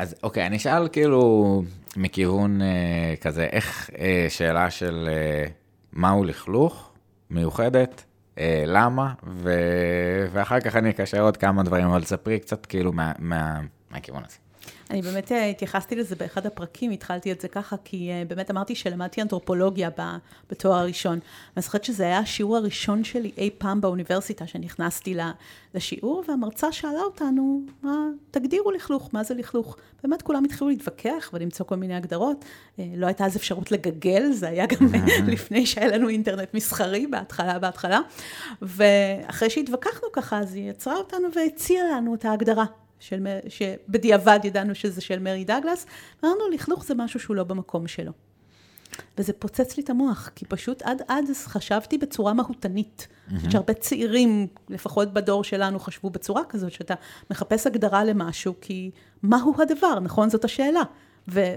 אז אוקיי, אני אשאל כאילו מכיוון אה, כזה, איך אה, שאלה של אה, מהו לכלוך מיוחדת, אה, למה, ו, ואחר כך אני אקשר עוד כמה דברים, אבל תספרי קצת כאילו מה, מה, מהכיוון הזה. אני באמת אה, התייחסתי לזה באחד הפרקים, התחלתי את זה ככה, כי אה, באמת אמרתי שלמדתי אנתרופולוגיה בתואר הראשון. ואני זוכרת שזה היה השיעור הראשון שלי אי פעם באוניברסיטה, שנכנסתי לשיעור, והמרצה שאלה אותנו, מה, תגדירו לכלוך, מה זה לכלוך? באמת כולם התחילו להתווכח ולמצוא כל מיני הגדרות. אה, לא הייתה אז אפשרות לגגל, זה היה גם לפני שהיה לנו אינטרנט מסחרי, בהתחלה, בהתחלה. ואחרי שהתווכחנו ככה, אז היא יצרה אותנו והציעה לנו את ההגדרה. של, שבדיעבד ידענו שזה של מרי דגלס, אמרנו, לכלוך זה משהו שהוא לא במקום שלו. וזה פוצץ לי את המוח, כי פשוט עד אז חשבתי בצורה מהותנית. אני mm-hmm. חושבת שהרבה צעירים, לפחות בדור שלנו, חשבו בצורה כזאת, שאתה מחפש הגדרה למשהו, כי מהו הדבר, נכון? זאת השאלה. ו-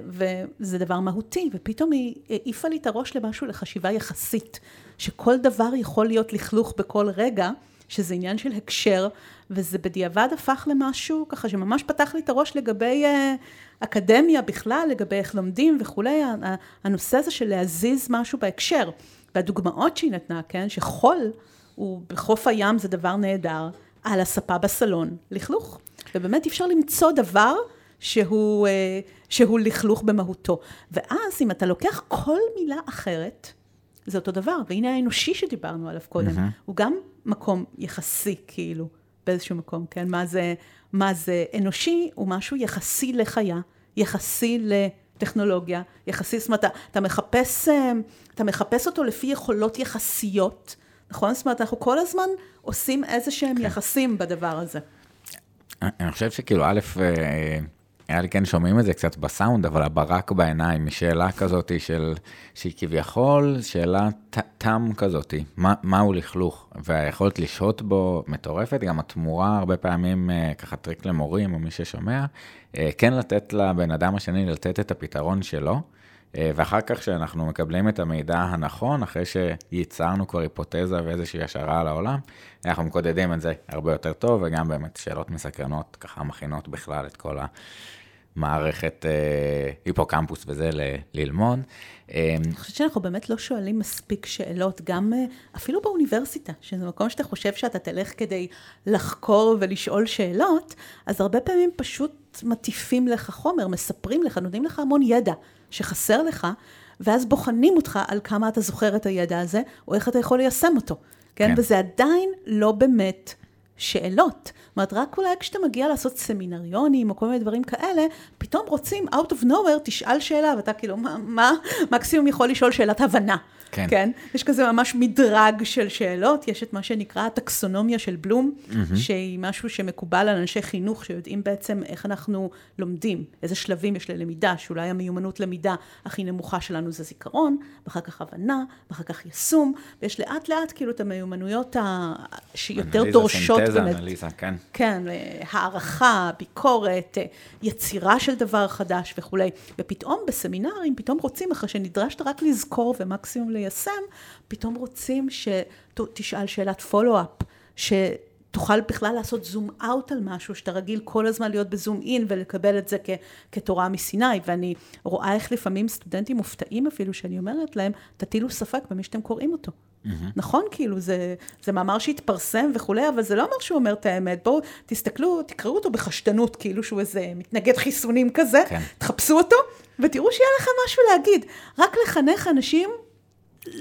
וזה דבר מהותי, ופתאום היא העיפה לי את הראש למשהו לחשיבה יחסית, שכל דבר יכול להיות לכלוך בכל רגע, שזה עניין של הקשר, וזה בדיעבד הפך למשהו ככה שממש פתח לי את הראש לגבי uh, אקדמיה בכלל, לגבי איך לומדים וכולי, הנושא הזה של להזיז משהו בהקשר. והדוגמאות שהיא נתנה, כן, שחול הוא בחוף הים זה דבר נהדר, על הספה בסלון, לכלוך. ובאמת אפשר למצוא דבר שהוא, uh, שהוא לכלוך במהותו. ואז אם אתה לוקח כל מילה אחרת, זה אותו דבר. והנה האנושי שדיברנו עליו קודם, mm-hmm. הוא גם מקום יחסי, כאילו. באיזשהו מקום, כן? מה זה, מה זה אנושי הוא משהו יחסי לחיה, יחסי לטכנולוגיה, יחסי, זאת אומרת, אתה מחפש, אה, אתה מחפש אותו לפי יכולות יחסיות, נכון? זאת אומרת, אנחנו כל הזמן עושים איזה שהם כן. יחסים בדבר הזה. אני חושב שכאילו, א', אה, היה לי כן שומעים את זה קצת בסאונד, אבל הברק בעיניים, משאלה כזאת של, שהיא כביכול שאלה תם כזאת, מה, מהו לכלוך, והיכולת לשהות בו מטורפת, גם התמורה הרבה פעמים, אה, ככה טריק למורים או מי ששומע, אה, כן לתת לבן אדם השני לתת את הפתרון שלו. אה, ואחר כך כשאנחנו מקבלים את המידע הנכון, אחרי שייצרנו כבר היפותזה ואיזושהי השערה על העולם, אנחנו מקודדים את זה הרבה יותר טוב, וגם באמת שאלות מסקרנות, ככה מכינות בכלל את כל המערכת אה, היפוקמפוס וזה ל- ללמוד. אה, אני חושבת שאנחנו באמת לא שואלים מספיק שאלות, גם אפילו באוניברסיטה, שזה מקום שאתה חושב שאתה תלך כדי לחקור ולשאול שאלות, אז הרבה פעמים פשוט מטיפים לך חומר, מספרים לך, נותנים לך המון ידע. שחסר לך, ואז בוחנים אותך על כמה אתה זוכר את הידע הזה, או איך אתה יכול ליישם אותו. כן? כן. וזה עדיין לא באמת שאלות. זאת אומרת, רק אולי כשאתה מגיע לעשות סמינריונים או כל מיני דברים כאלה, פתאום רוצים, out of nowhere, תשאל שאלה, ואתה כאילו, מה, מה מקסימום יכול לשאול שאלת הבנה. כן. כן? יש כזה ממש מדרג של שאלות, יש את מה שנקרא הטקסונומיה של בלום, mm-hmm. שהיא משהו שמקובל על אנשי חינוך, שיודעים בעצם איך אנחנו לומדים, איזה שלבים יש ללמידה, שאולי המיומנות למידה הכי נמוכה שלנו זה זיכרון, ואחר כך הבנה, ואחר כך יישום, ויש לאט לאט כאילו את המיומנויות ה... שיותר אנליזה, דורשות סינתזה, באמת. אנליזה, כן. כן, אה, הערכה, ביקורת, אה, יצירה של דבר חדש וכולי. ופתאום בסמינרים, פתאום רוצים, אחרי שנדרשת רק לזכור ומקסימום ליישם, פתאום רוצים שתשאל שאלת פולו-אפ, שתוכל בכלל לעשות זום אאוט על משהו, שאתה רגיל כל הזמן להיות בזום אין ולקבל את זה כ- כתורה מסיני. ואני רואה איך לפעמים סטודנטים מופתעים אפילו, שאני אומרת להם, תטילו ספק במי שאתם קוראים אותו. נכון, כאילו, זה, זה מאמר שהתפרסם וכולי, אבל זה לא אומר שהוא אומר את האמת. בואו, תסתכלו, תקראו אותו בחשדנות, כאילו שהוא איזה מתנגד חיסונים כזה, כן. תחפשו אותו, ותראו שיהיה לכם משהו להגיד. רק לחנך אנשים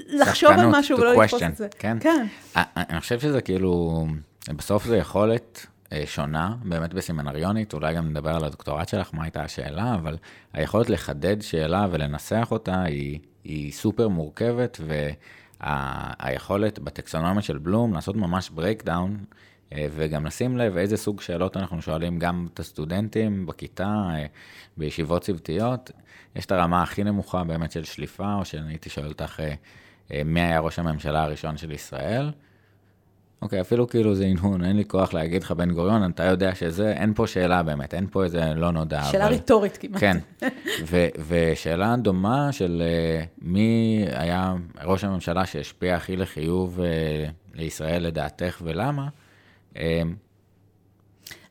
לחשוב על משהו ולא לתפוס את זה. כן. כן. אני חושב שזה כאילו, בסוף זו יכולת אה, שונה, באמת בסמינריונית, אולי גם נדבר על הדוקטורט שלך, מה הייתה השאלה, אבל היכולת לחדד שאלה ולנסח אותה היא, היא סופר מורכבת, והיכולת בטקסונומיה של בלום לעשות ממש breakdown, וגם לשים לב איזה סוג שאלות אנחנו שואלים גם את הסטודנטים בכיתה, אה, בישיבות צוותיות. יש את הרמה הכי נמוכה באמת של שליפה, או שאני הייתי שואל אותך אה, אה, מי היה ראש הממשלה הראשון של ישראל. אוקיי, אפילו כאילו זה הנהון, אין לי כוח להגיד לך בן גוריון, אתה יודע שזה, אין פה שאלה באמת, אין פה איזה לא נודע. שאלה אבל... רטורית כמעט. כן, ו- ושאלה דומה של אה, מי היה ראש הממשלה שהשפיע הכי לחיוב אה, לישראל לדעתך ולמה, אה,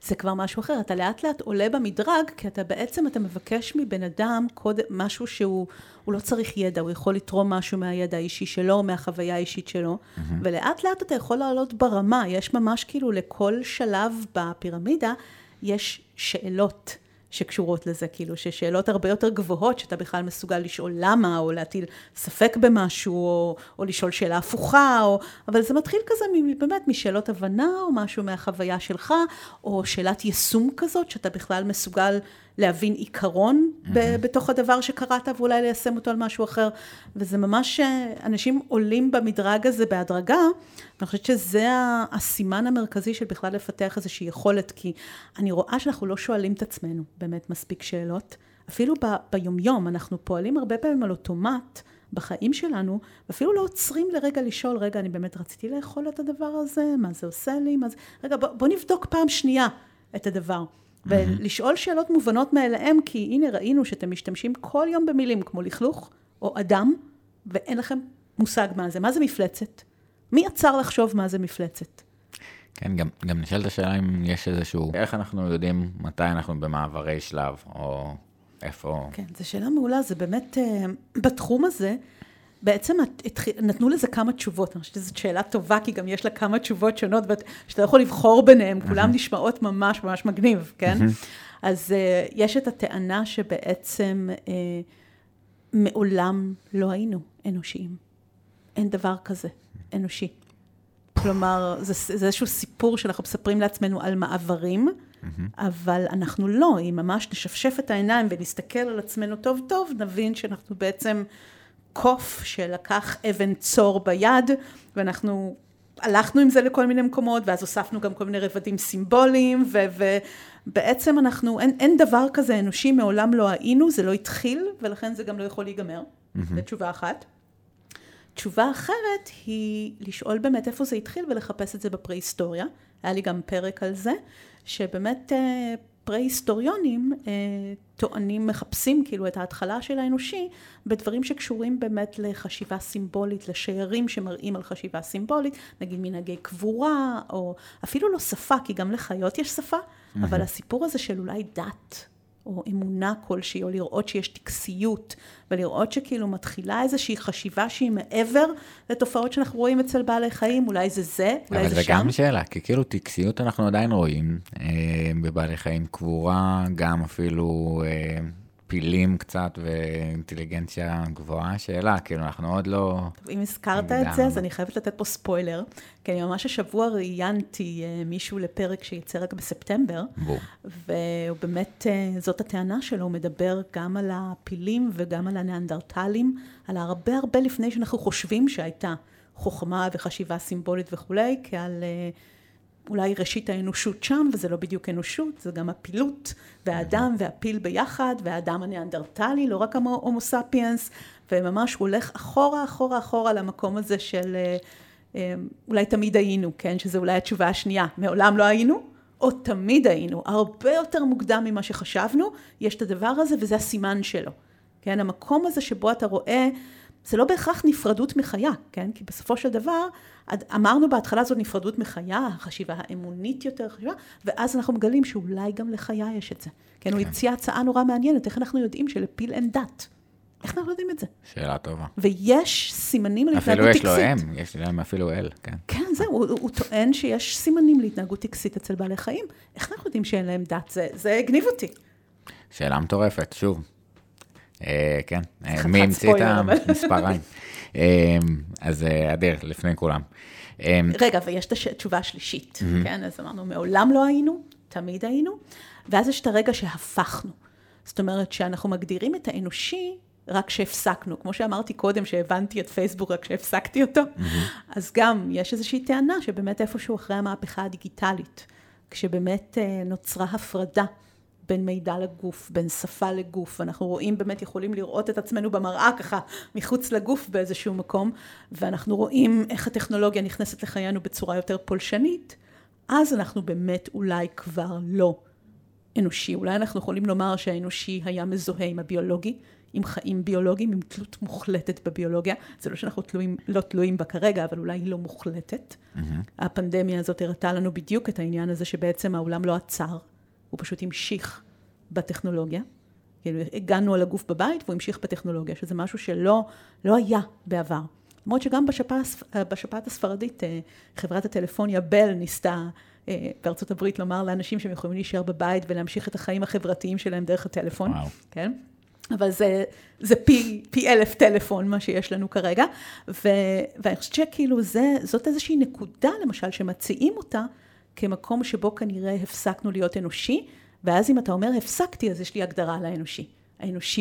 זה כבר משהו אחר, אתה לאט לאט עולה במדרג, כי אתה בעצם, אתה מבקש מבן אדם קודם, משהו שהוא, הוא לא צריך ידע, הוא יכול לתרום משהו מהידע האישי שלו, מהחוויה האישית שלו, mm-hmm. ולאט לאט אתה יכול לעלות ברמה, יש ממש כאילו לכל שלב בפירמידה, יש שאלות. שקשורות לזה, כאילו, ששאלות הרבה יותר גבוהות, שאתה בכלל מסוגל לשאול למה, או להטיל ספק במשהו, או, או לשאול שאלה הפוכה, או, אבל זה מתחיל כזה באמת משאלות הבנה, או משהו מהחוויה שלך, או שאלת יישום כזאת, שאתה בכלל מסוגל להבין עיקרון mm-hmm. בתוך הדבר שקראת, ואולי ליישם אותו על משהו אחר. וזה ממש, אה, אנשים עולים במדרג הזה בהדרגה, ואני חושבת שזה הסימן המרכזי של בכלל לפתח איזושהי יכולת, כי אני רואה שאנחנו לא שואלים את עצמנו באמת מספיק שאלות. אפילו ב- ביומיום, אנחנו פועלים הרבה פעמים על אוטומט. בחיים שלנו, ואפילו לא עוצרים לרגע לשאול, רגע, אני באמת רציתי לאכול את הדבר הזה, מה זה עושה לי, מה זה... רגע, בוא, בוא נבדוק פעם שנייה את הדבר. ולשאול שאלות מובנות מאליהם, כי הנה ראינו שאתם משתמשים כל יום במילים כמו לכלוך או אדם, ואין לכם מושג מה זה. מה זה מפלצת? מי עצר לחשוב מה זה מפלצת? כן, גם, גם נשאלת השאלה אם יש איזשהו, איך אנחנו יודעים מתי אנחנו במעברי שלב, או איפה... כן, זו שאלה מעולה, זה באמת, אה, בתחום הזה, בעצם התח- נתנו לזה כמה תשובות, אני חושבת שזו שאלה טובה, כי גם יש לה כמה תשובות שונות, שאתה יכול לבחור ביניהן, כולן נשמעות ממש ממש מגניב, כן? אז אה, יש את הטענה שבעצם אה, מעולם לא היינו אנושיים. אין דבר כזה אנושי. כלומר, זה, זה איזשהו סיפור שאנחנו מספרים לעצמנו על מעברים, אבל אנחנו לא, אם ממש נשפשף את העיניים ונסתכל על עצמנו טוב טוב, נבין שאנחנו בעצם קוף שלקח אבן צור ביד, ואנחנו הלכנו עם זה לכל מיני מקומות, ואז הוספנו גם כל מיני רבדים סימבוליים, ו- ובעצם אנחנו, אין, אין דבר כזה אנושי, מעולם לא היינו, זה לא התחיל, ולכן זה גם לא יכול להיגמר. זו תשובה אחת. תשובה אחרת היא לשאול באמת איפה זה התחיל ולחפש את זה בפרה-היסטוריה. היה לי גם פרק על זה, שבאמת אה, פרה-היסטוריונים אה, טוענים, מחפשים כאילו את ההתחלה של האנושי בדברים שקשורים באמת לחשיבה סימבולית, לשיירים שמראים על חשיבה סימבולית, נגיד מנהגי קבורה, או אפילו לא שפה, כי גם לחיות יש שפה, אבל הסיפור הזה של אולי דת. או אמונה כלשהי, או לראות שיש טקסיות, ולראות שכאילו מתחילה איזושהי חשיבה שהיא מעבר לתופעות שאנחנו רואים אצל בעלי חיים, אולי זה זה, אולי אבל זה, זה שם. גם שאלה, כי כאילו טקסיות אנחנו עדיין רואים אה, בבעלי חיים, קבורה, גם אפילו אה, פילים קצת ואינטליגנציה גבוהה, שאלה, כאילו, אנחנו עוד לא... אם הזכרת את זה, אז אני חייבת לתת פה ספוילר, כי אני ממש השבוע ראיינתי אה, מישהו לפרק שיצא רק בספטמבר, בוא. ובאמת אה, זאת הטענה שלו, הוא מדבר גם על הפילים וגם על הניאנדרטלים, על הרבה הרבה לפני שאנחנו חושבים שהייתה חוכמה וחשיבה סימבולית וכולי, כעל... אולי ראשית האנושות שם, וזה לא בדיוק אנושות, זה גם הפילות, והאדם והפיל ביחד, והאדם הניאנדרטלי, לא רק ההומו ספיאנס, וממש הוא הולך אחורה, אחורה, אחורה למקום הזה של אה, אה, אולי תמיד היינו, כן? שזה אולי התשובה השנייה, מעולם לא היינו, או תמיד היינו, הרבה יותר מוקדם ממה שחשבנו, יש את הדבר הזה וזה הסימן שלו, כן? המקום הזה שבו אתה רואה זה לא בהכרח נפרדות מחיה, כן? כי בסופו של דבר, אמרנו בהתחלה זו נפרדות מחיה, החשיבה האמונית יותר חשיבה, ואז אנחנו מגלים שאולי גם לחיה יש את זה. כן, כן. הוא הציע הצעה נורא מעניינת, איך אנחנו יודעים שלפיל אין דת? איך אנחנו יודעים את זה? שאלה טובה. ויש סימנים להתנהגות טקסית. אפילו יש לו אם, יש להם אפילו אל, כן. כן, זהו, הוא, הוא טוען שיש סימנים להתנהגות טקסית אצל בעלי חיים. איך אנחנו יודעים שאין להם דת? זה, זה הגניב אותי. שאלה מטורפת, שוב. אה, כן, אה, מי המציא את המספריים? אה, אז אדיר, לפני כולם. רגע, ויש את התשובה השלישית, כן? אז אמרנו, מעולם לא היינו, תמיד היינו, ואז יש את הרגע שהפכנו. זאת אומרת, שאנחנו מגדירים את האנושי רק כשהפסקנו. כמו שאמרתי קודם, שהבנתי את פייסבוק רק כשהפסקתי אותו, אז גם יש איזושהי טענה שבאמת איפשהו אחרי המהפכה הדיגיטלית, כשבאמת נוצרה הפרדה בין מידע לגוף, בין שפה לגוף, אנחנו רואים, באמת יכולים לראות את עצמנו במראה ככה מחוץ לגוף באיזשהו מקום, ואנחנו רואים איך הטכנולוגיה נכנסת לחיינו בצורה יותר פולשנית, אז אנחנו באמת אולי כבר לא אנושי. אולי אנחנו יכולים לומר שהאנושי היה מזוהה עם הביולוגי, עם חיים ביולוגיים, עם תלות מוחלטת בביולוגיה. זה לא שאנחנו תלויים, לא תלויים בה כרגע, אבל אולי היא לא מוחלטת. Mm-hmm. הפנדמיה הזאת הראתה לנו בדיוק את העניין הזה שבעצם העולם לא עצר. הוא פשוט המשיך בטכנולוגיה. כאילו, הגענו על הגוף בבית והוא המשיך בטכנולוגיה, שזה משהו שלא לא היה בעבר. למרות שגם בשפעת, בשפעת הספרדית, אה, חברת הטלפוניה בל ניסתה אה, בארצות הברית לומר לאנשים שהם יכולים להישאר בבית ולהמשיך את החיים החברתיים שלהם דרך הטלפון, וואו. כן? אבל זה, זה פי, פי אלף טלפון, מה שיש לנו כרגע. ו, ואני חושבת שכאילו זה, זאת איזושהי נקודה, למשל, שמציעים אותה כמקום שבו כנראה הפסקנו להיות אנושי, ואז אם אתה אומר הפסקתי, אז יש לי הגדרה על האנושי.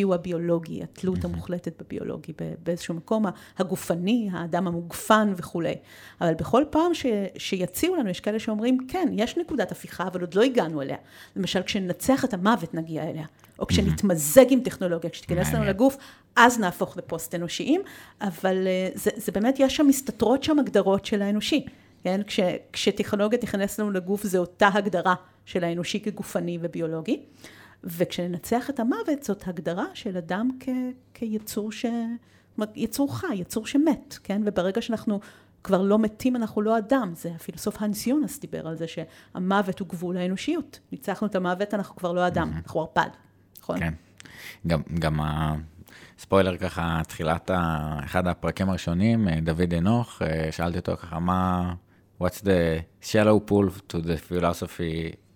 הוא הביולוגי, התלות המוחלטת בביולוגי, באיזשהו מקום הגופני, האדם המוגפן וכולי. אבל בכל פעם ש, שיציעו לנו, יש כאלה שאומרים, כן, יש נקודת הפיכה, אבל עוד לא הגענו אליה. למשל, כשננצח את המוות נגיע אליה, או כשנתמזג עם טכנולוגיה, כשתיכנס לנו לגוף, אז נהפוך לפוסט אנושיים, אבל אה, זה, זה באמת, יש שם, מסתתרות שם הגדרות של האנושי. כן? כש, כשטכנולוגיה תיכנס לנו לגוף, זו אותה הגדרה של האנושי כגופני וביולוגי. וכשננצח את המוות, זאת הגדרה של אדם כ, כיצור ש... יצור חי, יצור שמת, כן? וברגע שאנחנו כבר לא מתים, אנחנו לא אדם. זה הפילוסוף האנס יונס דיבר על זה שהמוות הוא גבול האנושיות. ניצחנו את המוות, אנחנו כבר לא אדם, אנחנו ערפד, נכון? כן. גם, גם ספוילר ככה, תחילת ה... אחד הפרקים הראשונים, דוד אנוך, שאלתי אותו ככה, מה... what's the shallow pool to the philosophy,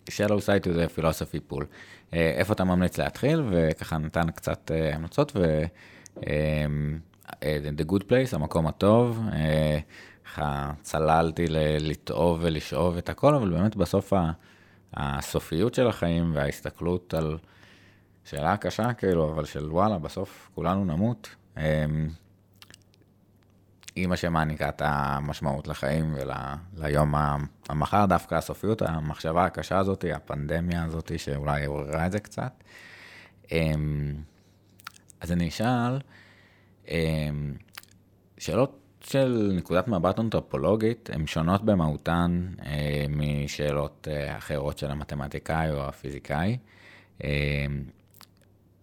shallow side to the philosophy pool. Uh, איפה אתה ממליץ להתחיל, וככה נתן קצת uh, המלצות, ו... uh, the good place, המקום הטוב, ככה צללתי לטעוב ולשאוב את הכל, אבל באמת בסוף הסופיות של החיים וההסתכלות על שאלה קשה, כאילו, אבל של וואלה, בסוף כולנו נמות. היא מה שמעניקה את המשמעות לחיים וליום המחר, דווקא הסופיות, המחשבה הקשה הזאת, הפנדמיה הזאת, שאולי עוררה את זה קצת. אמ, אז אני אשאל, אמ, שאלות של נקודת מבט אנתרופולוגית, הן שונות במהותן אה, משאלות אה, אחרות של המתמטיקאי או הפיזיקאי.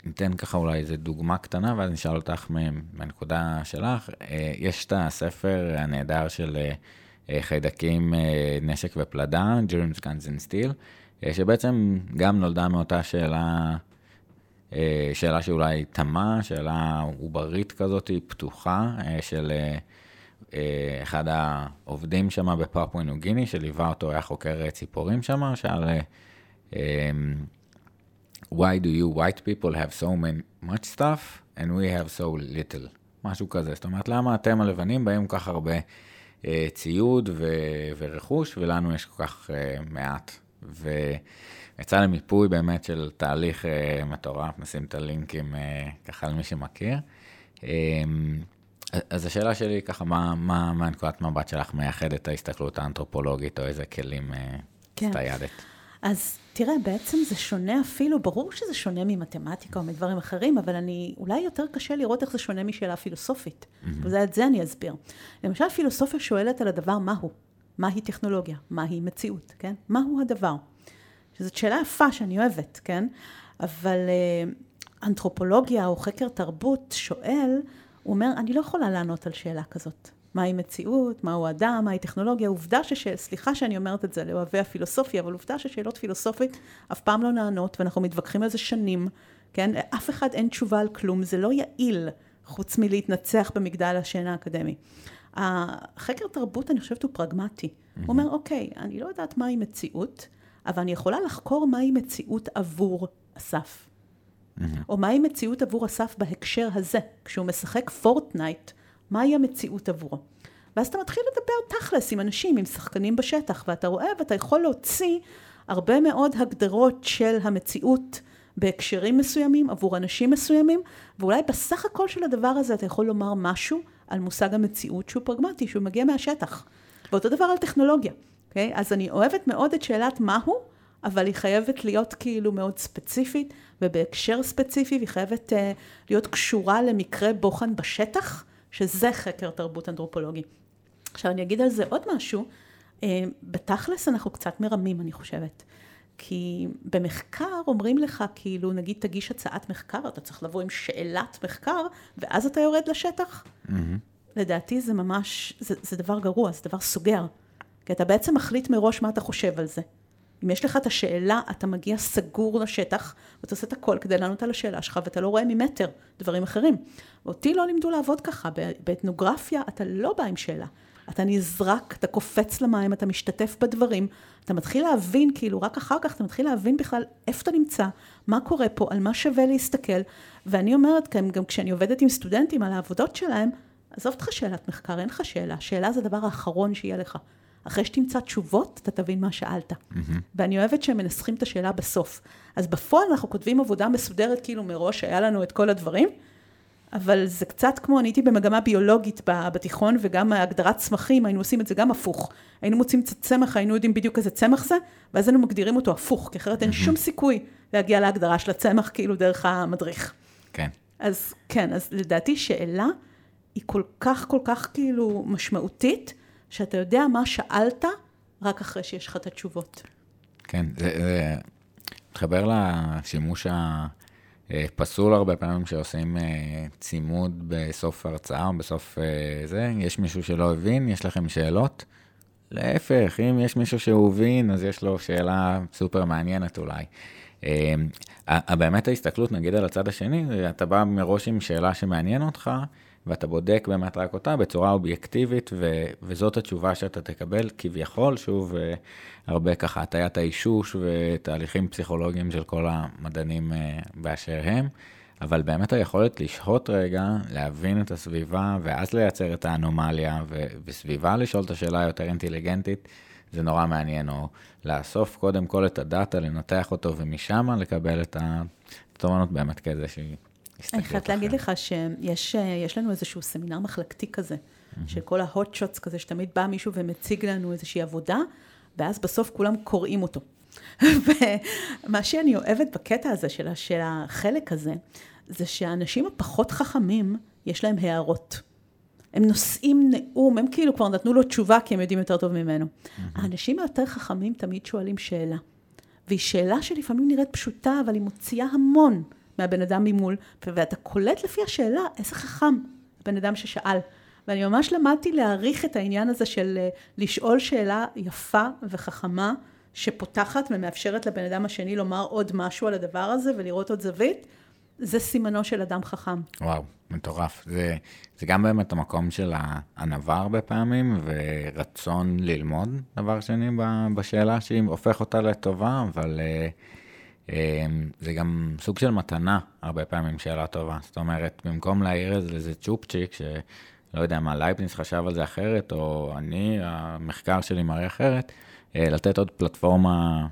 ניתן ככה אולי איזה דוגמה קטנה, ואז נשאל אותך מהנקודה שלך. אה, יש את הספר הנהדר של אה, אה, חיידקים, נשק ופלדה, Germs, Guns and Steel, שבעצם גם נולדה מאותה שאלה, שאלה שאולי תמה, שאלה עוברית כזאת, פתוחה, של אחד העובדים שם בפפואה ניו שליווה אותו, היה חוקר ציפורים שם, שאל... why do you white people have so much stuff and we have so little? משהו כזה. זאת אומרת, למה אתם הלבנים באים כל כך הרבה אה, ציוד ו- ורכוש, ולנו יש כל כך אה, מעט. ויצא למיפוי באמת של תהליך אה, מטורף, נשים את הלינקים אה, ככה למי שמכיר. אה, אז השאלה שלי ככה, מה, מה, מה נקודת מבט שלך מייחד את ההסתכלות האנתרופולוגית, או איזה כלים אה, כן. הסתיידת? אז תראה, בעצם זה שונה אפילו, ברור שזה שונה ממתמטיקה או מדברים אחרים, אבל אני, אולי יותר קשה לראות איך זה שונה משאלה פילוסופית. Mm-hmm. ואת זה אני אסביר. למשל, פילוסופיה שואלת על הדבר מהו. מהי טכנולוגיה? מהי מציאות, כן? מהו הדבר? שזאת שאלה יפה שאני אוהבת, כן? אבל אה, אנתרופולוגיה או חקר תרבות שואל, הוא אומר, אני לא יכולה לענות על שאלה כזאת. מהי מציאות, מהו אדם, מהי טכנולוגיה. עובדה שש... סליחה שאני אומרת את זה לאוהבי הפילוסופיה, אבל עובדה ששאלות פילוסופית אף פעם לא נענות, ואנחנו מתווכחים על זה שנים, כן? אף אחד אין תשובה על כלום, זה לא יעיל, חוץ מלהתנצח במגדל השן האקדמי. החקר תרבות, אני חושבת, הוא פרגמטי. Mm-hmm. הוא אומר, אוקיי, אני לא יודעת מהי מציאות, אבל אני יכולה לחקור מהי מציאות עבור אסף. Mm-hmm. או מהי מציאות עבור אסף בהקשר הזה. כשהוא משחק פורטנייט, מהי המציאות עבורו. ואז אתה מתחיל לדבר תכלס עם אנשים, עם שחקנים בשטח, ואתה רואה ואתה יכול להוציא הרבה מאוד הגדרות של המציאות בהקשרים מסוימים, עבור אנשים מסוימים, ואולי בסך הכל של הדבר הזה אתה יכול לומר משהו על מושג המציאות שהוא פרגמטי, שהוא מגיע מהשטח. ואותו דבר על טכנולוגיה, אוקיי? Okay? אז אני אוהבת מאוד את שאלת מהו, אבל היא חייבת להיות כאילו מאוד ספציפית, ובהקשר ספציפי, והיא חייבת uh, להיות קשורה למקרה בוחן בשטח, שזה חקר תרבות אנתרופולוגי. עכשיו אני אגיד על זה עוד משהו, אה, בתכלס אנחנו קצת מרמים אני חושבת. כי במחקר אומרים לך, כאילו, נגיד תגיש הצעת מחקר, אתה צריך לבוא עם שאלת מחקר, ואז אתה יורד לשטח. Mm-hmm. לדעתי זה ממש, זה, זה דבר גרוע, זה דבר סוגר. כי אתה בעצם מחליט מראש מה אתה חושב על זה. אם יש לך את השאלה, אתה מגיע סגור לשטח, ואתה עושה את הכל כדי לענות על השאלה שלך, ואתה לא רואה ממטר דברים אחרים. ואותי לא לימדו לעבוד ככה. באתנוגרפיה אתה לא בא עם שאלה. אתה נזרק, אתה קופץ למים, אתה משתתף בדברים, אתה מתחיל להבין, כאילו, רק אחר כך אתה מתחיל להבין בכלל איפה אתה נמצא, מה קורה פה, על מה שווה להסתכל. ואני אומרת, גם, גם כשאני עובדת עם סטודנטים על העבודות שלהם, עזוב אותך שאלת מחקר, אין לך שאלה. שאלה זה הדבר האחרון שיהיה לך. אחרי שתמצא תשובות, אתה תבין מה שאלת. Mm-hmm. ואני אוהבת שהם מנסחים את השאלה בסוף. אז בפועל אנחנו כותבים עבודה מסודרת, כאילו מראש היה לנו את כל הדברים, אבל זה קצת כמו, אני הייתי במגמה ביולוגית בתיכון, וגם הגדרת צמחים, היינו עושים את זה גם הפוך. היינו מוצאים צמח, היינו יודעים בדיוק איזה צמח זה, ואז היינו מגדירים אותו הפוך, כי אחרת אין שום סיכוי להגיע להגדרה של הצמח, כאילו דרך המדריך. כן. אז כן, אז לדעתי שאלה היא כל כך, כל כך כאילו משמעותית, שאתה יודע מה שאלת רק אחרי שיש לך את התשובות. כן, זה, זה מתחבר לשימוש הפסול הרבה פעמים שעושים אה, צימוד בסוף הרצאה או בסוף אה, זה, יש מישהו שלא הבין, יש לכם שאלות? להפך, אם יש מישהו שהוא הבין, אז יש לו שאלה סופר מעניינת אולי. אה, באמת ההסתכלות, נגיד על הצד השני, אתה בא מראש עם שאלה שמעניין אותך, ואתה בודק באמת רק אותה בצורה אובייקטיבית, ו- וזאת התשובה שאתה תקבל, כביכול, שוב, אה, הרבה ככה הטיית האישוש ותהליכים פסיכולוגיים של כל המדענים אה, באשר הם, אבל באמת היכולת לשהות רגע, להבין את הסביבה, ואז לייצר את האנומליה, ו- וסביבה לשאול את השאלה היותר אינטליגנטית, זה נורא מעניין, או לאסוף קודם כל את הדאטה, לנתח אותו, ומשם לקבל את התובנות באמת כזה שהיא... אני חייבת להגיד לך שיש לנו איזשהו סמינר מחלקתי כזה, של כל ההוט שוטס כזה, שתמיד בא מישהו ומציג לנו איזושהי עבודה, ואז בסוף כולם קוראים אותו. ומה שאני אוהבת בקטע הזה של, של החלק הזה, זה שהאנשים הפחות חכמים, יש להם הערות. הם נושאים נאום, הם כאילו כבר נתנו לו תשובה כי הם יודעים יותר טוב ממנו. האנשים היותר חכמים תמיד שואלים שאלה. והיא שאלה שלפעמים נראית פשוטה, אבל היא מוציאה המון. מהבן אדם ממול, ואתה קולט לפי השאלה איזה חכם הבן אדם ששאל. ואני ממש למדתי להעריך את העניין הזה של אה, לשאול שאלה יפה וחכמה, שפותחת ומאפשרת לבן אדם השני לומר עוד משהו על הדבר הזה ולראות עוד זווית. זה סימנו של אדם חכם. וואו, מטורף. זה, זה גם באמת המקום של הענווה הרבה פעמים, ורצון ללמוד, דבר שני, בשאלה שהיא הופך אותה לטובה, אבל... Uh... זה גם סוג של מתנה, הרבה פעמים שאלה טובה. זאת אומרת, במקום להעיר איזה צ'ופצ'יק, שלא יודע מה, לייבניס חשב על זה אחרת, או אני, המחקר שלי מראה אחרת, לתת עוד פלטפורמה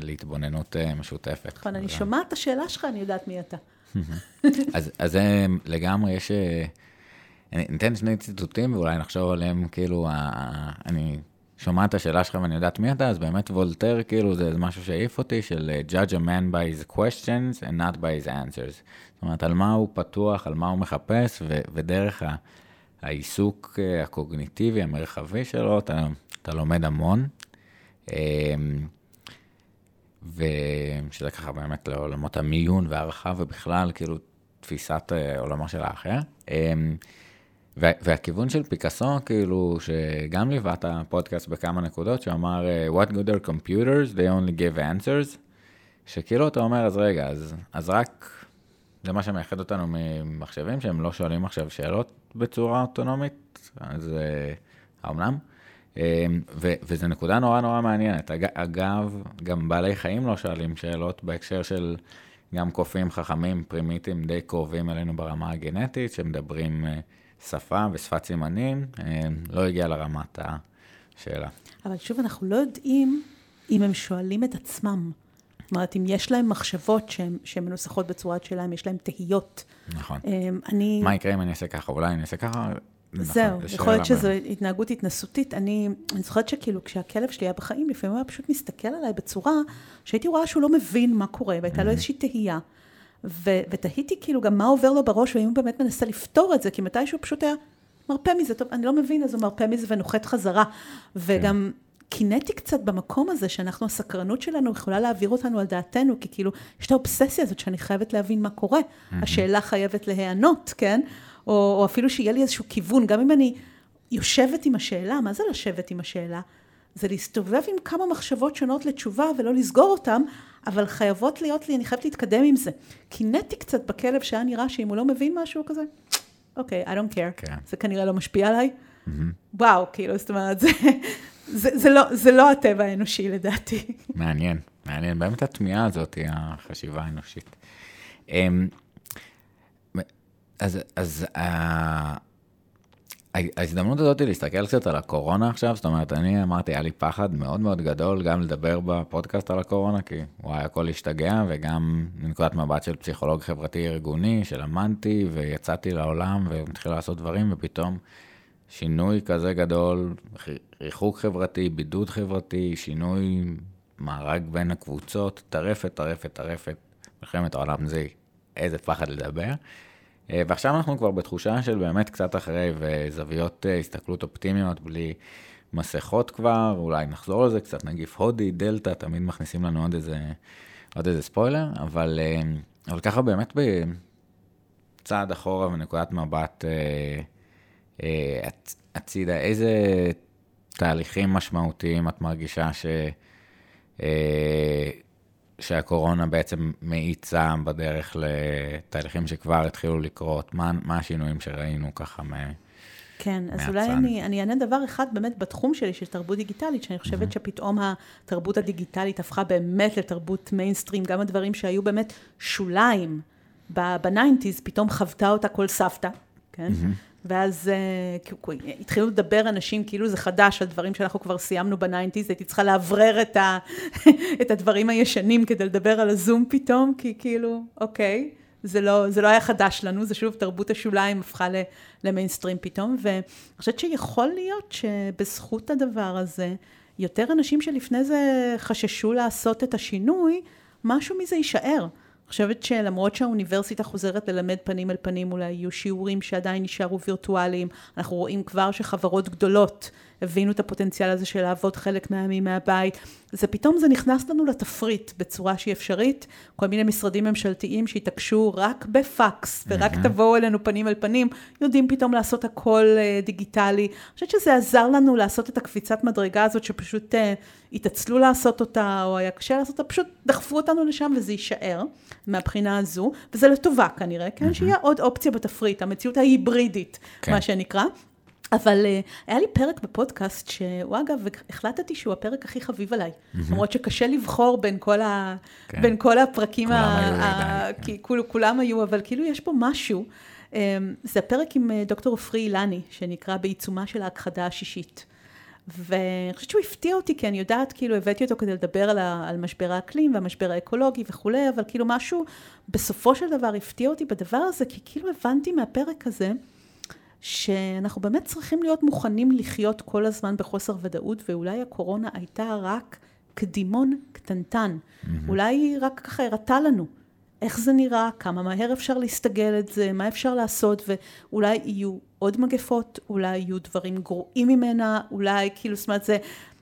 להתבוננות משותפת. נכון, אני שומעת את השאלה שלך, אני יודעת מי אתה. אז, אז לגמרי יש... אני אתן שני ציטוטים ואולי נחשוב עליהם, כאילו, אני שומע את השאלה שלך ואני יודעת מי אתה, אז באמת וולטר, כאילו, זה משהו שהעיף אותי, של אה, judge a man by his questions and not by his answers. זאת אומרת, על מה הוא פתוח, על מה הוא מחפש, ו- ודרך ה- העיסוק אה, הקוגניטיבי, המרחבי שלו, אתה, אתה לומד המון. אמ, ושזה ככה באמת לעולמות המיון והערכה ובכלל, כאילו, תפיסת אה, עולמו של האחר. והכיוון של פיקאסו, כאילו, שגם ליווה את הפודקאסט בכמה נקודות, שאמר, What good are computers, they only give answers, שכאילו אתה אומר, אז רגע, אז, אז רק, זה מה שמייחד אותנו ממחשבים, שהם לא שואלים עכשיו שאלות בצורה אוטונומית, אז האומנם? וזו נקודה נורא נורא מעניינת. אגב, גם בעלי חיים לא שואלים שאלות בהקשר של גם קופים חכמים, פרימיטים די קרובים אלינו ברמה הגנטית, שמדברים... שפה ושפת סימנים, אה, לא הגיע לרמת השאלה. אבל שוב, אנחנו לא יודעים אם הם שואלים את עצמם. זאת אומרת, אם יש להם מחשבות שהן מנוסחות בצורת שלהם, יש להם תהיות. נכון. אה, אני... מה יקרה אם אני אעשה ככה? אולי אני אעשה ככה? נכון, זהו, יכול להיות שזו התנהגות התנסותית. אני, אני זוכרת שכאילו כשהכלב שלי היה בחיים, לפעמים הוא היה פשוט מסתכל עליי בצורה שהייתי רואה שהוא לא מבין מה קורה, והייתה לו איזושהי תהייה. ו- ותהיתי כאילו גם מה עובר לו בראש, והאם הוא באמת מנסה לפתור את זה, כי מתישהו פשוט היה מרפה מזה, טוב, אני לא מבין, אז הוא מרפה מזה ונוחת חזרה. וגם קינאתי קצת במקום הזה, שאנחנו, הסקרנות שלנו יכולה להעביר אותנו על דעתנו, כי כאילו, יש את האובססיה הזאת שאני חייבת להבין מה קורה. השאלה חייבת להיענות, כן? או, או אפילו שיהיה לי איזשהו כיוון, גם אם אני יושבת עם השאלה, מה זה לשבת עם השאלה? זה להסתובב עם כמה מחשבות שונות לתשובה ולא לסגור אותן, אבל חייבות להיות לי, אני חייבת להתקדם עם זה. קינאתי קצת בכלב שהיה נראה שאם הוא לא מבין משהו כזה, אוקיי, okay, I don't care, okay. כן. זה כנראה לא משפיע עליי. Mm-hmm. וואו, כאילו, זאת אומרת, זה, זה, זה, לא, זה לא הטבע האנושי לדעתי. מעניין, מעניין, באמת התמיהה הזאת היא החשיבה האנושית. אמ, אז, אז אה, ההזדמנות הזאת היא להסתכל קצת על הקורונה עכשיו, זאת אומרת, אני אמרתי, היה לי פחד מאוד מאוד גדול גם לדבר בפודקאסט על הקורונה, כי וואי, הכל השתגע, וגם מנקודת מבט של פסיכולוג חברתי ארגוני, שלמדתי ויצאתי לעולם ומתחיל לעשות דברים, ופתאום שינוי כזה גדול, ריחוק חברתי, בידוד חברתי, שינוי מארג בין הקבוצות, טרפת, טרפת, טרפת, מלחמת העולם זה איזה פחד לדבר. אה, ועכשיו אנחנו כבר בתחושה של באמת קצת אחרי וזוויות אה, הסתכלות אופטימיות בלי מסכות כבר, אולי נחזור לזה קצת, נגיף הודי, דלתא, תמיד מכניסים לנו עוד איזה, עוד איזה ספוילר, אבל, אה, אבל ככה באמת בצעד אחורה ונקודת מבט הצידה, איזה תהליכים משמעותיים את מרגישה ש... שהקורונה בעצם מאיצה בדרך לתהליכים שכבר התחילו לקרות? מה, מה השינויים שראינו ככה מ... כן, אז אולי אני, אני אענה דבר אחד באמת בתחום שלי של תרבות דיגיטלית, שאני חושבת mm-hmm. שפתאום התרבות הדיגיטלית הפכה באמת לתרבות מיינסטרים, גם הדברים שהיו באמת שוליים ב nineties, פתאום חוותה אותה כל סבתא, כן? Mm-hmm. ואז uh, התחילו לדבר אנשים כאילו זה חדש, על דברים שאנחנו כבר סיימנו ב nineties, הייתי צריכה לאוורר את, ה, את הדברים הישנים כדי לדבר על הזום פתאום, כי כאילו, אוקיי, זה לא, זה לא היה חדש לנו, זה שוב תרבות השוליים הפכה למיינסטרים פתאום, ואני חושבת שיכול להיות שבזכות הדבר הזה, יותר אנשים שלפני זה חששו לעשות את השינוי, משהו מזה יישאר. חושבת שלמרות שהאוניברסיטה חוזרת ללמד פנים אל פנים, אולי יהיו שיעורים שעדיין נשארו וירטואליים, אנחנו רואים כבר שחברות גדולות הבינו את הפוטנציאל הזה של לעבוד חלק מהימים מהבית, זה פתאום זה נכנס לנו לתפריט בצורה שהיא אפשרית, כל מיני משרדים ממשלתיים שהתעקשו רק בפקס ורק mm-hmm. תבואו אלינו פנים אל פנים, יודעים פתאום לעשות הכל uh, דיגיטלי. אני חושבת שזה עזר לנו לעשות את הקפיצת מדרגה הזאת שפשוט uh, התעצלו לעשות אותה או היה קשה לעשות אותה, פשוט דחפו אותנו לשם וזה יישאר מהבחינה הזו, וזה לטובה כנראה, כן, mm-hmm. שיהיה עוד אופציה בתפריט, המציאות ההיברידית, כן. מה שנקרא. אבל uh, היה לי פרק בפודקאסט, שהוא אגב, החלטתי שהוא הפרק הכי חביב עליי. למרות שקשה לבחור בין כל, ה... כן. בין כל הפרקים, כולם ה... היו ה... כי כול, כולם היו, אבל כאילו יש פה משהו. Um, זה הפרק עם uh, דוקטור עופרי אילני, שנקרא בעיצומה של ההכחדה השישית. ואני חושבת שהוא הפתיע אותי, כי אני יודעת, כאילו, הבאתי אותו כדי לדבר על, ה, על משבר האקלים והמשבר האקולוגי וכולי, אבל כאילו משהו בסופו של דבר הפתיע אותי בדבר הזה, כי כאילו הבנתי מהפרק הזה, שאנחנו באמת צריכים להיות מוכנים לחיות כל הזמן בחוסר ודאות, ואולי הקורונה הייתה רק קדימון קטנטן. Mm-hmm. אולי היא רק ככה הראתה לנו איך זה נראה, כמה מהר אפשר להסתגל את זה, מה אפשר לעשות, ואולי יהיו עוד מגפות, אולי יהיו דברים גרועים ממנה, אולי כאילו, זאת אומרת, זה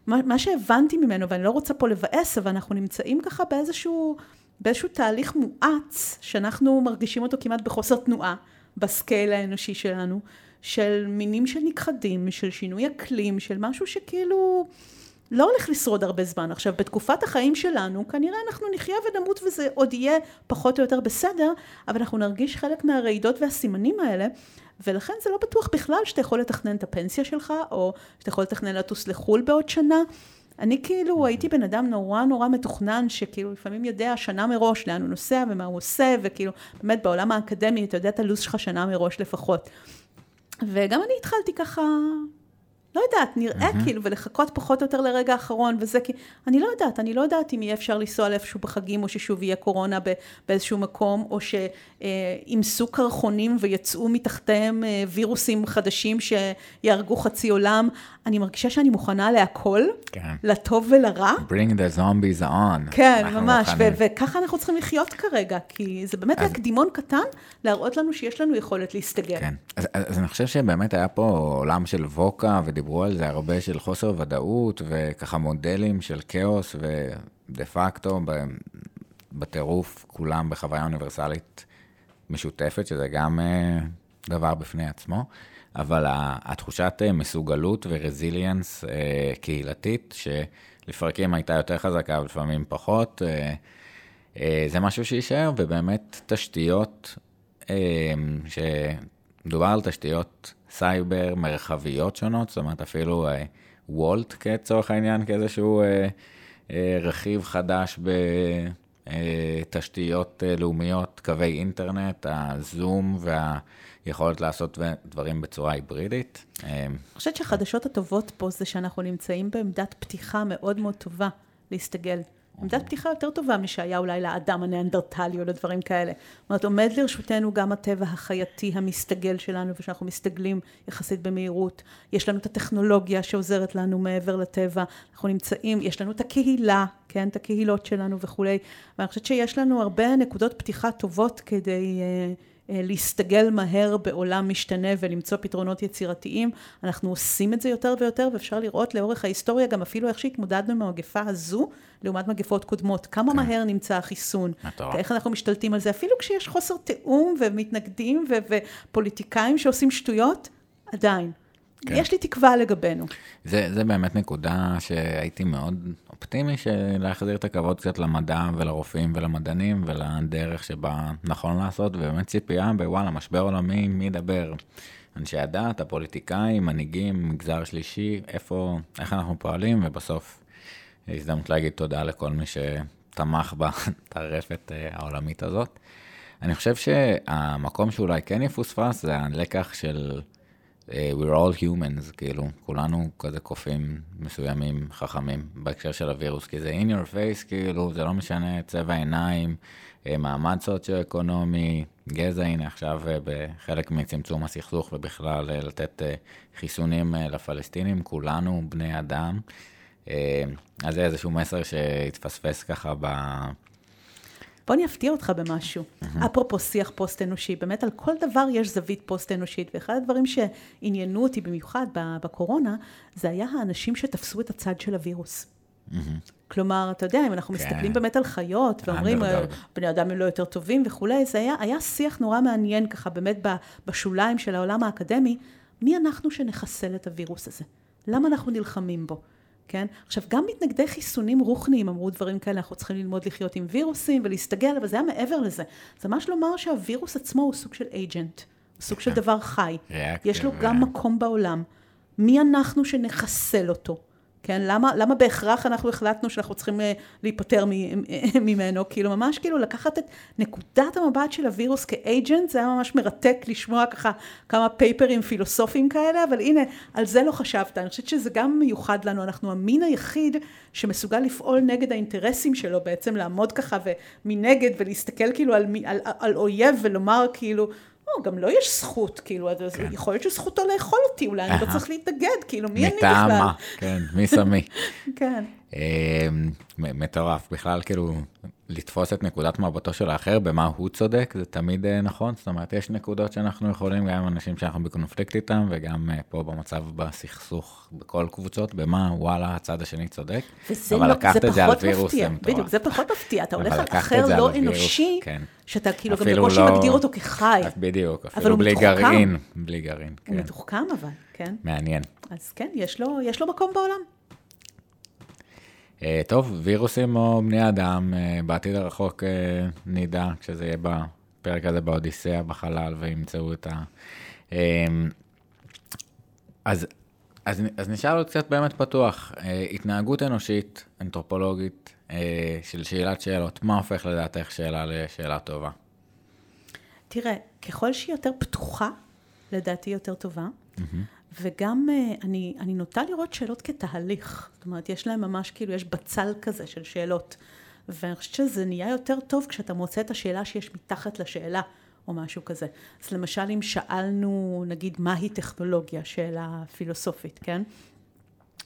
מה, מה שהבנתי ממנו, ואני לא רוצה פה לבאס, אבל אנחנו נמצאים ככה באיזשהו, באיזשהו תהליך מואץ, שאנחנו מרגישים אותו כמעט בחוסר תנועה, בסקייל האנושי שלנו, של מינים של נכחדים, של שינוי אקלים, של משהו שכאילו... לא הולך לשרוד הרבה זמן. עכשיו, בתקופת החיים שלנו, כנראה אנחנו נחיה ונמות וזה עוד יהיה פחות או יותר בסדר, אבל אנחנו נרגיש חלק מהרעידות והסימנים האלה, ולכן זה לא בטוח בכלל שאתה יכול לתכנן את הפנסיה שלך, או שאתה יכול לתכנן לטוס לחו"ל בעוד שנה. אני כאילו הייתי בן אדם נורא נורא מתוכנן, שכאילו לפעמים יודע שנה מראש לאן הוא נוסע ומה הוא עושה, וכאילו באמת בעולם האקדמי אתה יודע את הלו"ז שלך שנה מראש לפחות. וגם אני התחלתי ככה לא יודעת, נראה mm-hmm. כאילו, ולחכות פחות או יותר לרגע האחרון, וזה כי, אני לא יודעת, אני לא יודעת אם יהיה אפשר לנסוע לאיפשהו בחגים, או ששוב יהיה קורונה באיזשהו מקום, או שימסו קרחונים ויצאו מתחתיהם אה, וירוסים חדשים שיהרגו חצי עולם. אני מרגישה שאני מוכנה להכל, כן. לטוב ולרע. Bring the zombies on. כן, ממש, ו- וככה אנחנו צריכים לחיות כרגע, כי זה באמת אז... הקדימון קטן להראות לנו שיש לנו יכולת להסתגל. כן, אז, אז אני חושב שבאמת היה פה עולם של ווקה, ודיברו על זה הרבה של חוסר ודאות, וככה מודלים של כאוס, ודה פקטו, בטירוף, כולם בחוויה אוניברסלית משותפת, שזה גם אה, דבר בפני עצמו. אבל התחושת אה, מסוגלות ורזיליאנס אה, קהילתית, שלפרקים הייתה יותר חזקה ולפעמים פחות, זה משהו שיישאר, ובאמת תשתיות, שמדובר על תשתיות סייבר מרחביות שונות, זאת אומרת אפילו וולט כצורך העניין, כאיזשהו רכיב חדש בתשתיות לאומיות, קווי אינטרנט, הזום וה... יכולת לעשות דברים בצורה היברידית. אני חושבת שהחדשות הטובות פה זה שאנחנו נמצאים בעמדת פתיחה מאוד מאוד טובה להסתגל. עמדת פתיחה יותר טובה משהיה אולי לאדם הניאנדרטלי או לדברים כאלה. זאת אומרת, עומד לרשותנו גם הטבע החייתי המסתגל שלנו, ושאנחנו מסתגלים יחסית במהירות. יש לנו את הטכנולוגיה שעוזרת לנו מעבר לטבע. אנחנו נמצאים, יש לנו את הקהילה, כן, את הקהילות שלנו וכולי. ואני חושבת שיש לנו הרבה נקודות פתיחה טובות כדי... Uh, להסתגל מהר בעולם משתנה ולמצוא פתרונות יצירתיים. אנחנו עושים את זה יותר ויותר, ואפשר לראות לאורך ההיסטוריה גם אפילו איך שהתמודדנו עם המגפה הזו, לעומת מגפות קודמות. כמה כן. מהר נמצא החיסון, ואיך אנחנו משתלטים על זה, אפילו כשיש חוסר תיאום ומתנגדים ו- ופוליטיקאים שעושים שטויות, עדיין. כן. יש לי תקווה לגבינו. זה, זה באמת נקודה שהייתי מאוד אופטימי של להחזיר את הכבוד קצת למדע ולרופאים ולמדענים ולדרך שבה נכון לעשות, ובאמת ציפייה בוואלה, משבר עולמי, מי ידבר? אנשי הדת, הפוליטיקאים, מנהיגים, מגזר שלישי, איפה, איך אנחנו פועלים, ובסוף הזדמנות להגיד תודה לכל מי שתמך בטרפת אה, העולמית הזאת. אני חושב שהמקום שאולי כן יפוספס זה הלקח של we're all humans, כאילו, כולנו כזה קופים מסוימים, חכמים, בהקשר של הווירוס, כי זה in your face, כאילו, זה לא משנה צבע עיניים, אה, מעמד סוציו-אקונומי, גזע, הנה עכשיו אה, בחלק מצמצום הסכסוך ובכלל לתת חיסונים לפלסטינים, כולנו בני אדם. אז זה איזשהו מסר שהתפספס ככה. בוא אני אפתיע אותך במשהו. Mm-hmm. אפרופו שיח פוסט-אנושי, באמת על כל דבר יש זווית פוסט-אנושית, ואחד הדברים שעניינו אותי במיוחד בקורונה, זה היה האנשים שתפסו את הצד של הווירוס. Mm-hmm. כלומר, אתה יודע, אם אנחנו כן. מסתכלים באמת על חיות, ואומרים, אה, בני אדם הם לא יותר טובים וכולי, זה היה, היה שיח נורא מעניין ככה, באמת בשוליים של העולם האקדמי, מי אנחנו שנחסל את הווירוס הזה? למה אנחנו נלחמים בו? כן? עכשיו, גם מתנגדי חיסונים רוחניים אמרו דברים כאלה, אנחנו צריכים ללמוד לחיות עם וירוסים ולהסתגל, אבל זה היה מעבר לזה. זה ממש לומר שהווירוס עצמו הוא סוג של אייג'נט. סוג של דבר חי. יש לו אה. גם מקום בעולם. מי אנחנו שנחסל אותו? כן, למה, למה בהכרח אנחנו החלטנו שאנחנו צריכים אה, להיפטר מ- ממנו? כאילו, ממש כאילו לקחת את נקודת המבט של הווירוס כאג'נט, זה היה ממש מרתק לשמוע ככה כמה פייפרים פילוסופיים כאלה, אבל הנה, על זה לא חשבת. אני חושבת שזה גם מיוחד לנו, אנחנו המין היחיד שמסוגל לפעול נגד האינטרסים שלו, בעצם לעמוד ככה ומנגד ולהסתכל כאילו על, על, על אויב ולומר כאילו, או, גם לו יש זכות, כאילו, אז אז יכול להיות שזכותו לאכול אותי, אולי אני לא. צריך להתנגד, כאילו, מי אני בכלל? מטעם מה? כן, מי שמי. כן. אה, מ- מטורף, בכלל כאילו לתפוס את נקודת מבטו של האחר, במה הוא צודק, זה תמיד אה, נכון, זאת אומרת, יש נקודות שאנחנו יכולים, גם עם אנשים שאנחנו בקונפליקט איתם, וגם אה, פה במצב בסכסוך, בכל קבוצות, במה וואלה, הצד השני צודק. אבל לא, לקחת זה את זה על וירוס זה מטורף. בדיוק, זה פחות מפתיע, אתה אבל הולך על אחר לא על אנושי, כן. שאתה כאילו גם בקושי לא- מגדיר אותו כחי, בדיוק, אבל אפילו הוא בלי מתוחכם. גרעין, בלי גרעין, הוא כן, מתוחכם אבל, כן? מעניין. אז כן, יש לו, יש לו מקום בעולם. אה, טוב, וירוסים או בני אדם, אה, בעתיד הרחוק אה, נדע, כשזה יהיה בפרק הזה באודיסאה, בחלל, וימצאו את ה... אה, אז, אז, אז נשאל עוד קצת באמת פתוח, התנהגות אנושית, אנתרופולוגית, של שאלת שאלות, מה הופך לדעתך שאלה לשאלה טובה? תראה, ככל שהיא יותר פתוחה, לדעתי יותר טובה, וגם אה, אני, אני נוטה לראות שאלות כתהליך. זאת אומרת, יש להם ממש, כאילו, יש בצל כזה של שאלות. ואני חושבת שזה נהיה יותר טוב כשאתה מוצא את השאלה שיש מתחת לשאלה, או משהו כזה. אז למשל, אם שאלנו, נגיד, מהי טכנולוגיה, שאלה פילוסופית, כן?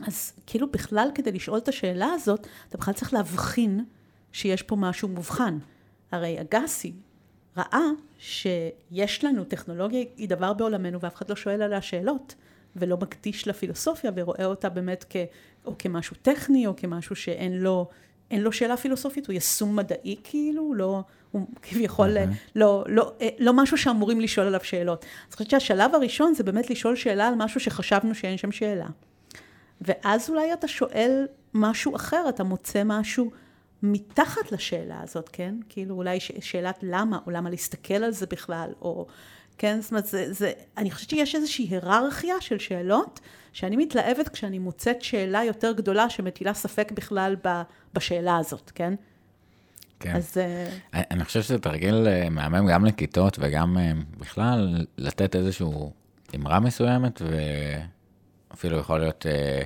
אז כאילו בכלל כדי לשאול את השאלה הזאת, אתה בכלל צריך להבחין שיש פה משהו מובחן. הרי אגסי ראה שיש לנו, טכנולוגיה היא דבר בעולמנו ואף אחד לא שואל עליה שאלות, ולא מקדיש לפילוסופיה ורואה אותה באמת כ, או כמשהו טכני או כמשהו שאין לו, אין לו שאלה פילוסופית, הוא יישום מדעי כאילו, לא, הוא כביכול אהה. לא, לא, אה, לא משהו שאמורים לשאול עליו שאלות. אז אני חושבת שהשלב הראשון זה באמת לשאול שאלה על משהו שחשבנו שאין שם שאלה. ואז אולי אתה שואל משהו אחר, אתה מוצא משהו מתחת לשאלה הזאת, כן? כאילו אולי ש- שאלת למה, או למה להסתכל על זה בכלל, או... כן, זאת אומרת, זה, זה, אני חושבת שיש איזושהי היררכיה של שאלות, שאני מתלהבת כשאני מוצאת שאלה יותר גדולה שמטילה ספק בכלל ב, בשאלה הזאת, כן? כן. אז אה, אני חושב שזה תרגיל אה, מהמם גם לכיתות וגם אה, בכלל לתת איזושהי אמרה מסוימת ואפילו יכול להיות אה,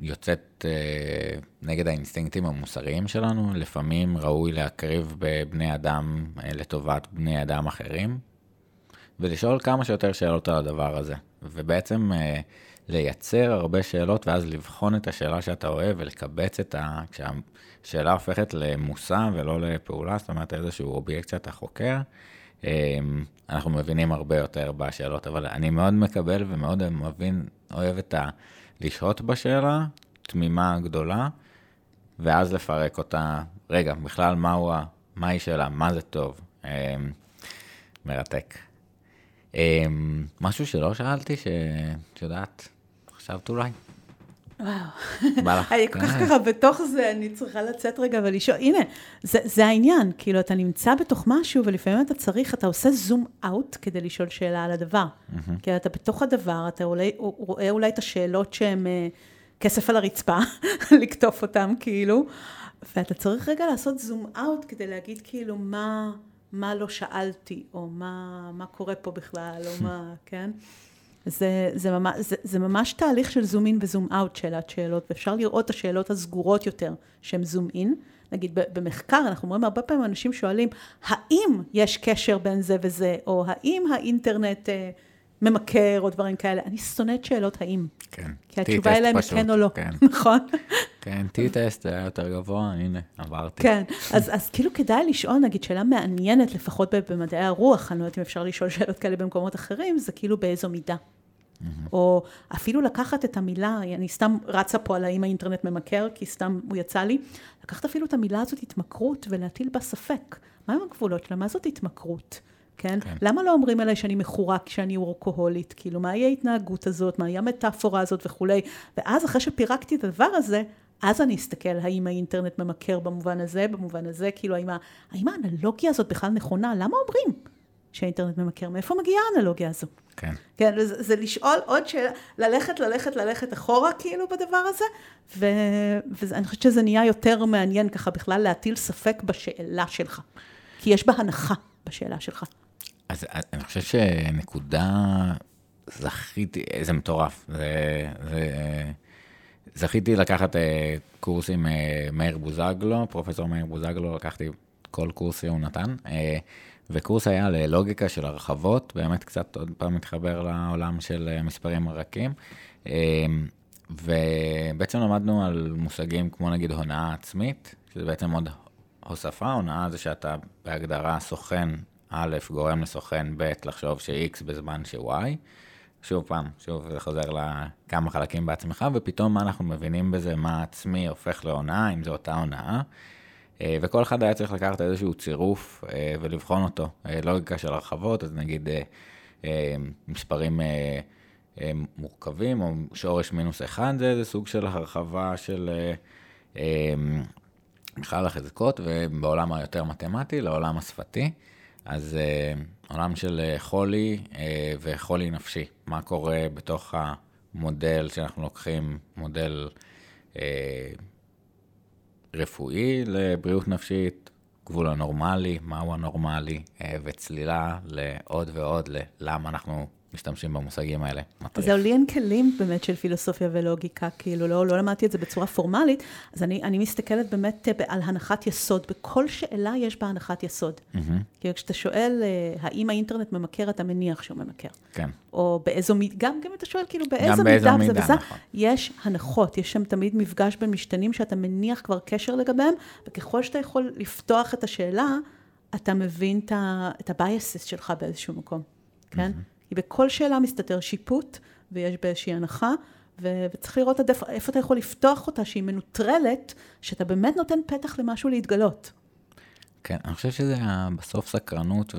יוצאת אה, נגד האינסטינקטים המוסריים שלנו. לפעמים ראוי להקריב בבני אדם אה, לטובת בני אדם אחרים ולשאול כמה שיותר שאלות על הדבר הזה. ובעצם אה, לייצר הרבה שאלות ואז לבחון את השאלה שאתה אוהב ולקבץ את ה... כשהשאלה הופכת למושא ולא לפעולה, זאת אומרת איזשהו אובייקט שאתה חוקר, אה, אנחנו מבינים הרבה יותר בשאלות, אבל אני מאוד מקבל ומאוד מבין, אוהב את ה... לשהות בשאלה, תמימה גדולה, ואז לפרק אותה, רגע, בכלל מהו ה... מהי שאלה, מה זה טוב. אה, מרתק. אמ, משהו שלא שאלתי, שאת יודעת, חשבת אולי? וואו. אני כל כך כן. ככה בתוך זה, אני צריכה לצאת רגע ולשאול, הנה, זה, זה העניין, כאילו, אתה נמצא בתוך משהו, ולפעמים אתה צריך, אתה עושה זום אאוט כדי לשאול שאלה על הדבר. כי אתה בתוך הדבר, אתה אולי, רואה אולי את השאלות שהן אה, כסף על הרצפה, לקטוף אותן, כאילו, ואתה צריך רגע לעשות זום אאוט כדי להגיד, כאילו, מה, מה לא שאלתי, או מה, מה קורה פה בכלל, או מה, כן? זה, זה, ממש, זה, זה ממש תהליך של זום אין וזום אאוט שאלת שאלות, ואפשר לראות את השאלות הסגורות יותר שהן זום אין. נגיד במחקר אנחנו רואים הרבה פעמים אנשים שואלים, האם יש קשר בין זה וזה, או האם האינטרנט אה, ממכר, או דברים כאלה. אני שונאת שאלות האם. כן. כי התשובה פשוט, כן או לא, כן, נכון? כן, T-טסט היה יותר גבוה, הנה, עברתי. כן, אז, אז כאילו כדאי לשאול, נגיד, שאלה מעניינת, לפחות במדעי הרוח, אני לא יודעת אם אפשר לשאול שאלות כאלה במקומות אחרים, זה כאילו באיזו מידה. או אפילו לקחת את המילה, אני סתם רצה פה על האם האינטרנט ממכר, כי סתם הוא יצא לי, לקחת אפילו את המילה הזאת התמכרות ולהטיל בה ספק. מה הם הגבולות שלה? מה זאת התמכרות? כן? כן. למה לא אומרים עליי שאני מכורה כשאני אורקוהולית? כאילו, מהי ההתנהגות הזאת? מהי המטאפורה הזאת וכולי? ואז אחרי שפירקתי את הדבר הזה, אז אני אסתכל האם האינטרנט ממכר במובן הזה, במובן הזה, כאילו, האם, האם האנלוגיה הזאת בכלל נכונה? למה אומרים? שהאינטרנט ממכר. מאיפה מגיעה האנלוגיה הזו? כן. כן, זה, זה לשאול עוד שאלה, ללכת, ללכת, ללכת אחורה כאילו בדבר הזה, ו, ואני חושבת שזה נהיה יותר מעניין ככה בכלל להטיל ספק בשאלה שלך, כי יש בה הנחה בשאלה שלך. אז אני חושב שנקודה, זכיתי, זה מטורף, זה, זה, זכיתי לקחת אה, קורס עם אה, מאיר בוזגלו, פרופסור מאיר בוזגלו, לקחתי כל קורס שהוא נתן. אה, וקורס היה ללוגיקה של הרחבות, באמת קצת עוד פעם מתחבר לעולם של אה, מספרים רכים. ובעצם למדנו על מושגים כמו נגיד הונאה עצמית, שזה בעצם עוד הוספה, הונאה זה שאתה בהגדרה סוכן א' גורם לסוכן ב' לחשוב ש-X בזמן ש-Y. שוב פעם, שוב זה חוזר לכמה חלקים בעצמך, ופתאום מה אנחנו מבינים בזה, מה עצמי הופך להונאה, אם זו אותה הונאה. אה, וכל אחד היה צריך לקחת איזשהו צירוף אה, ולבחון אותו. אה, לוגיקה של הרחבות, אז נגיד מספרים מורכבים, או שורש מינוס אחד, זה איזה סוג של הרחבה של בכלל החזקות, ובעולם היותר מתמטי, לעולם השפתי. אז עולם של חולי וחולי נפשי. מה קורה בתוך המודל שאנחנו לוקחים, מודל רפואי לבריאות נפשית, גבול הנורמלי, מהו הנורמלי, אה, וצלילה לעוד ועוד ללמה אנחנו משתמשים במושגים האלה. מטריף. זהו, לי אין כלים באמת של פילוסופיה ולוגיקה, כאילו לא, לא למדתי את זה בצורה פורמלית, אז אני, אני מסתכלת באמת אה, על הנחת יסוד. בכל שאלה יש בה הנחת יסוד. Mm-hmm. כאילו כשאתה שואל, אה, האם האינטרנט ממכר, אתה מניח שהוא ממכר. כן. או באיזו מידה, גם, גם אתה שואל כאילו באיזו מידה זה וזה, נכון. יש הנחות, יש שם תמיד מפגש בין משתנים שאתה מניח כבר קשר לגביהם, וככל שאתה יכול לפתוח את השאלה, אתה מבין את ה-biases שלך באיזשהו מקום, כן? Mm-hmm. כי בכל שאלה מסתתר שיפוט, ויש באיזושהי הנחה, ו- וצריך לראות עד איפה, איפה אתה יכול לפתוח אותה, שהיא מנוטרלת, שאתה באמת נותן פתח למשהו להתגלות. כן, אני חושב שזה בסוף סקרנות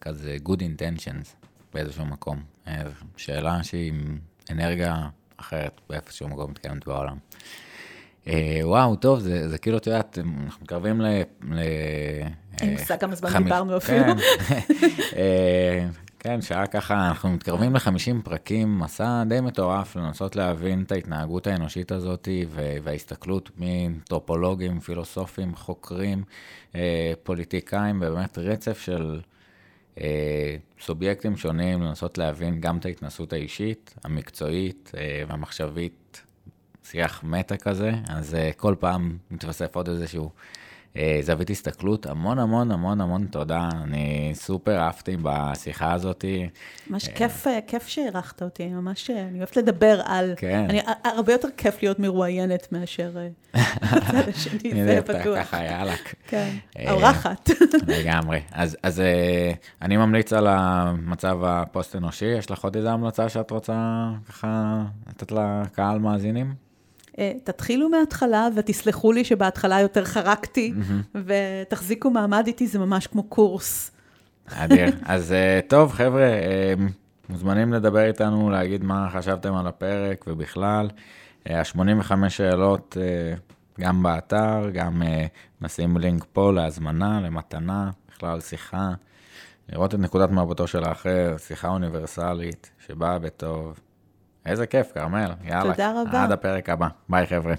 וכזה אמ, good intentions באיזשהו מקום. אה, שאלה שהיא אנרגיה אחרת באיזשהו מקום מתקיימת בעולם. אה, וואו, טוב, זה, זה כאילו, את יודעת, אנחנו מתקרבים ל... ל אין מושג כמה זמן דיברנו אפילו. כן, אה, כן, שעה ככה, אנחנו מתקרבים ל-50 פרקים, מסע די מטורף לנסות להבין את ההתנהגות האנושית הזאת וההסתכלות מטרופולוגים, פילוסופים, חוקרים, אה, פוליטיקאים, ובאמת רצף של סובייקטים שונים, לנסות להבין גם את ההתנסות האישית, המקצועית והמחשבית שיח מטה כזה, אז כל פעם מתווסף עוד איזשהו זווית הסתכלות. המון המון המון המון תודה, אני סופר אהבתי בשיחה הזאת. ממש uh, כיף, כיף שאירחת אותי, ממש, אני אוהבת לדבר על... כן. אני, הרבה יותר כיף להיות מרואיינת מאשר הצד השני, זה בטוח. ככה, יאללה. כן, אורחת. לגמרי. אז, אז אני ממליץ על המצב הפוסט-אנושי, יש לך עוד איזו המלצה שאת רוצה ככה לתת לקהל מאזינים? אה, תתחילו מההתחלה ותסלחו לי שבהתחלה יותר חרקתי, ותחזיקו מעמד איתי, זה ממש כמו קורס. אדיר. אז אה, טוב, חבר'ה, אה, מוזמנים לדבר איתנו, להגיד מה חשבתם על הפרק ובכלל. ה-85 שאלות גם באתר, גם נשים לינק פה להזמנה, למתנה, בכלל שיחה. לראות את נקודת מבטו של האחר, שיחה אוניברסלית שבאה בטוב. איזה כיף, כרמל. יאללה. תודה רבה. עד הפרק הבא. ביי, חבר'ה.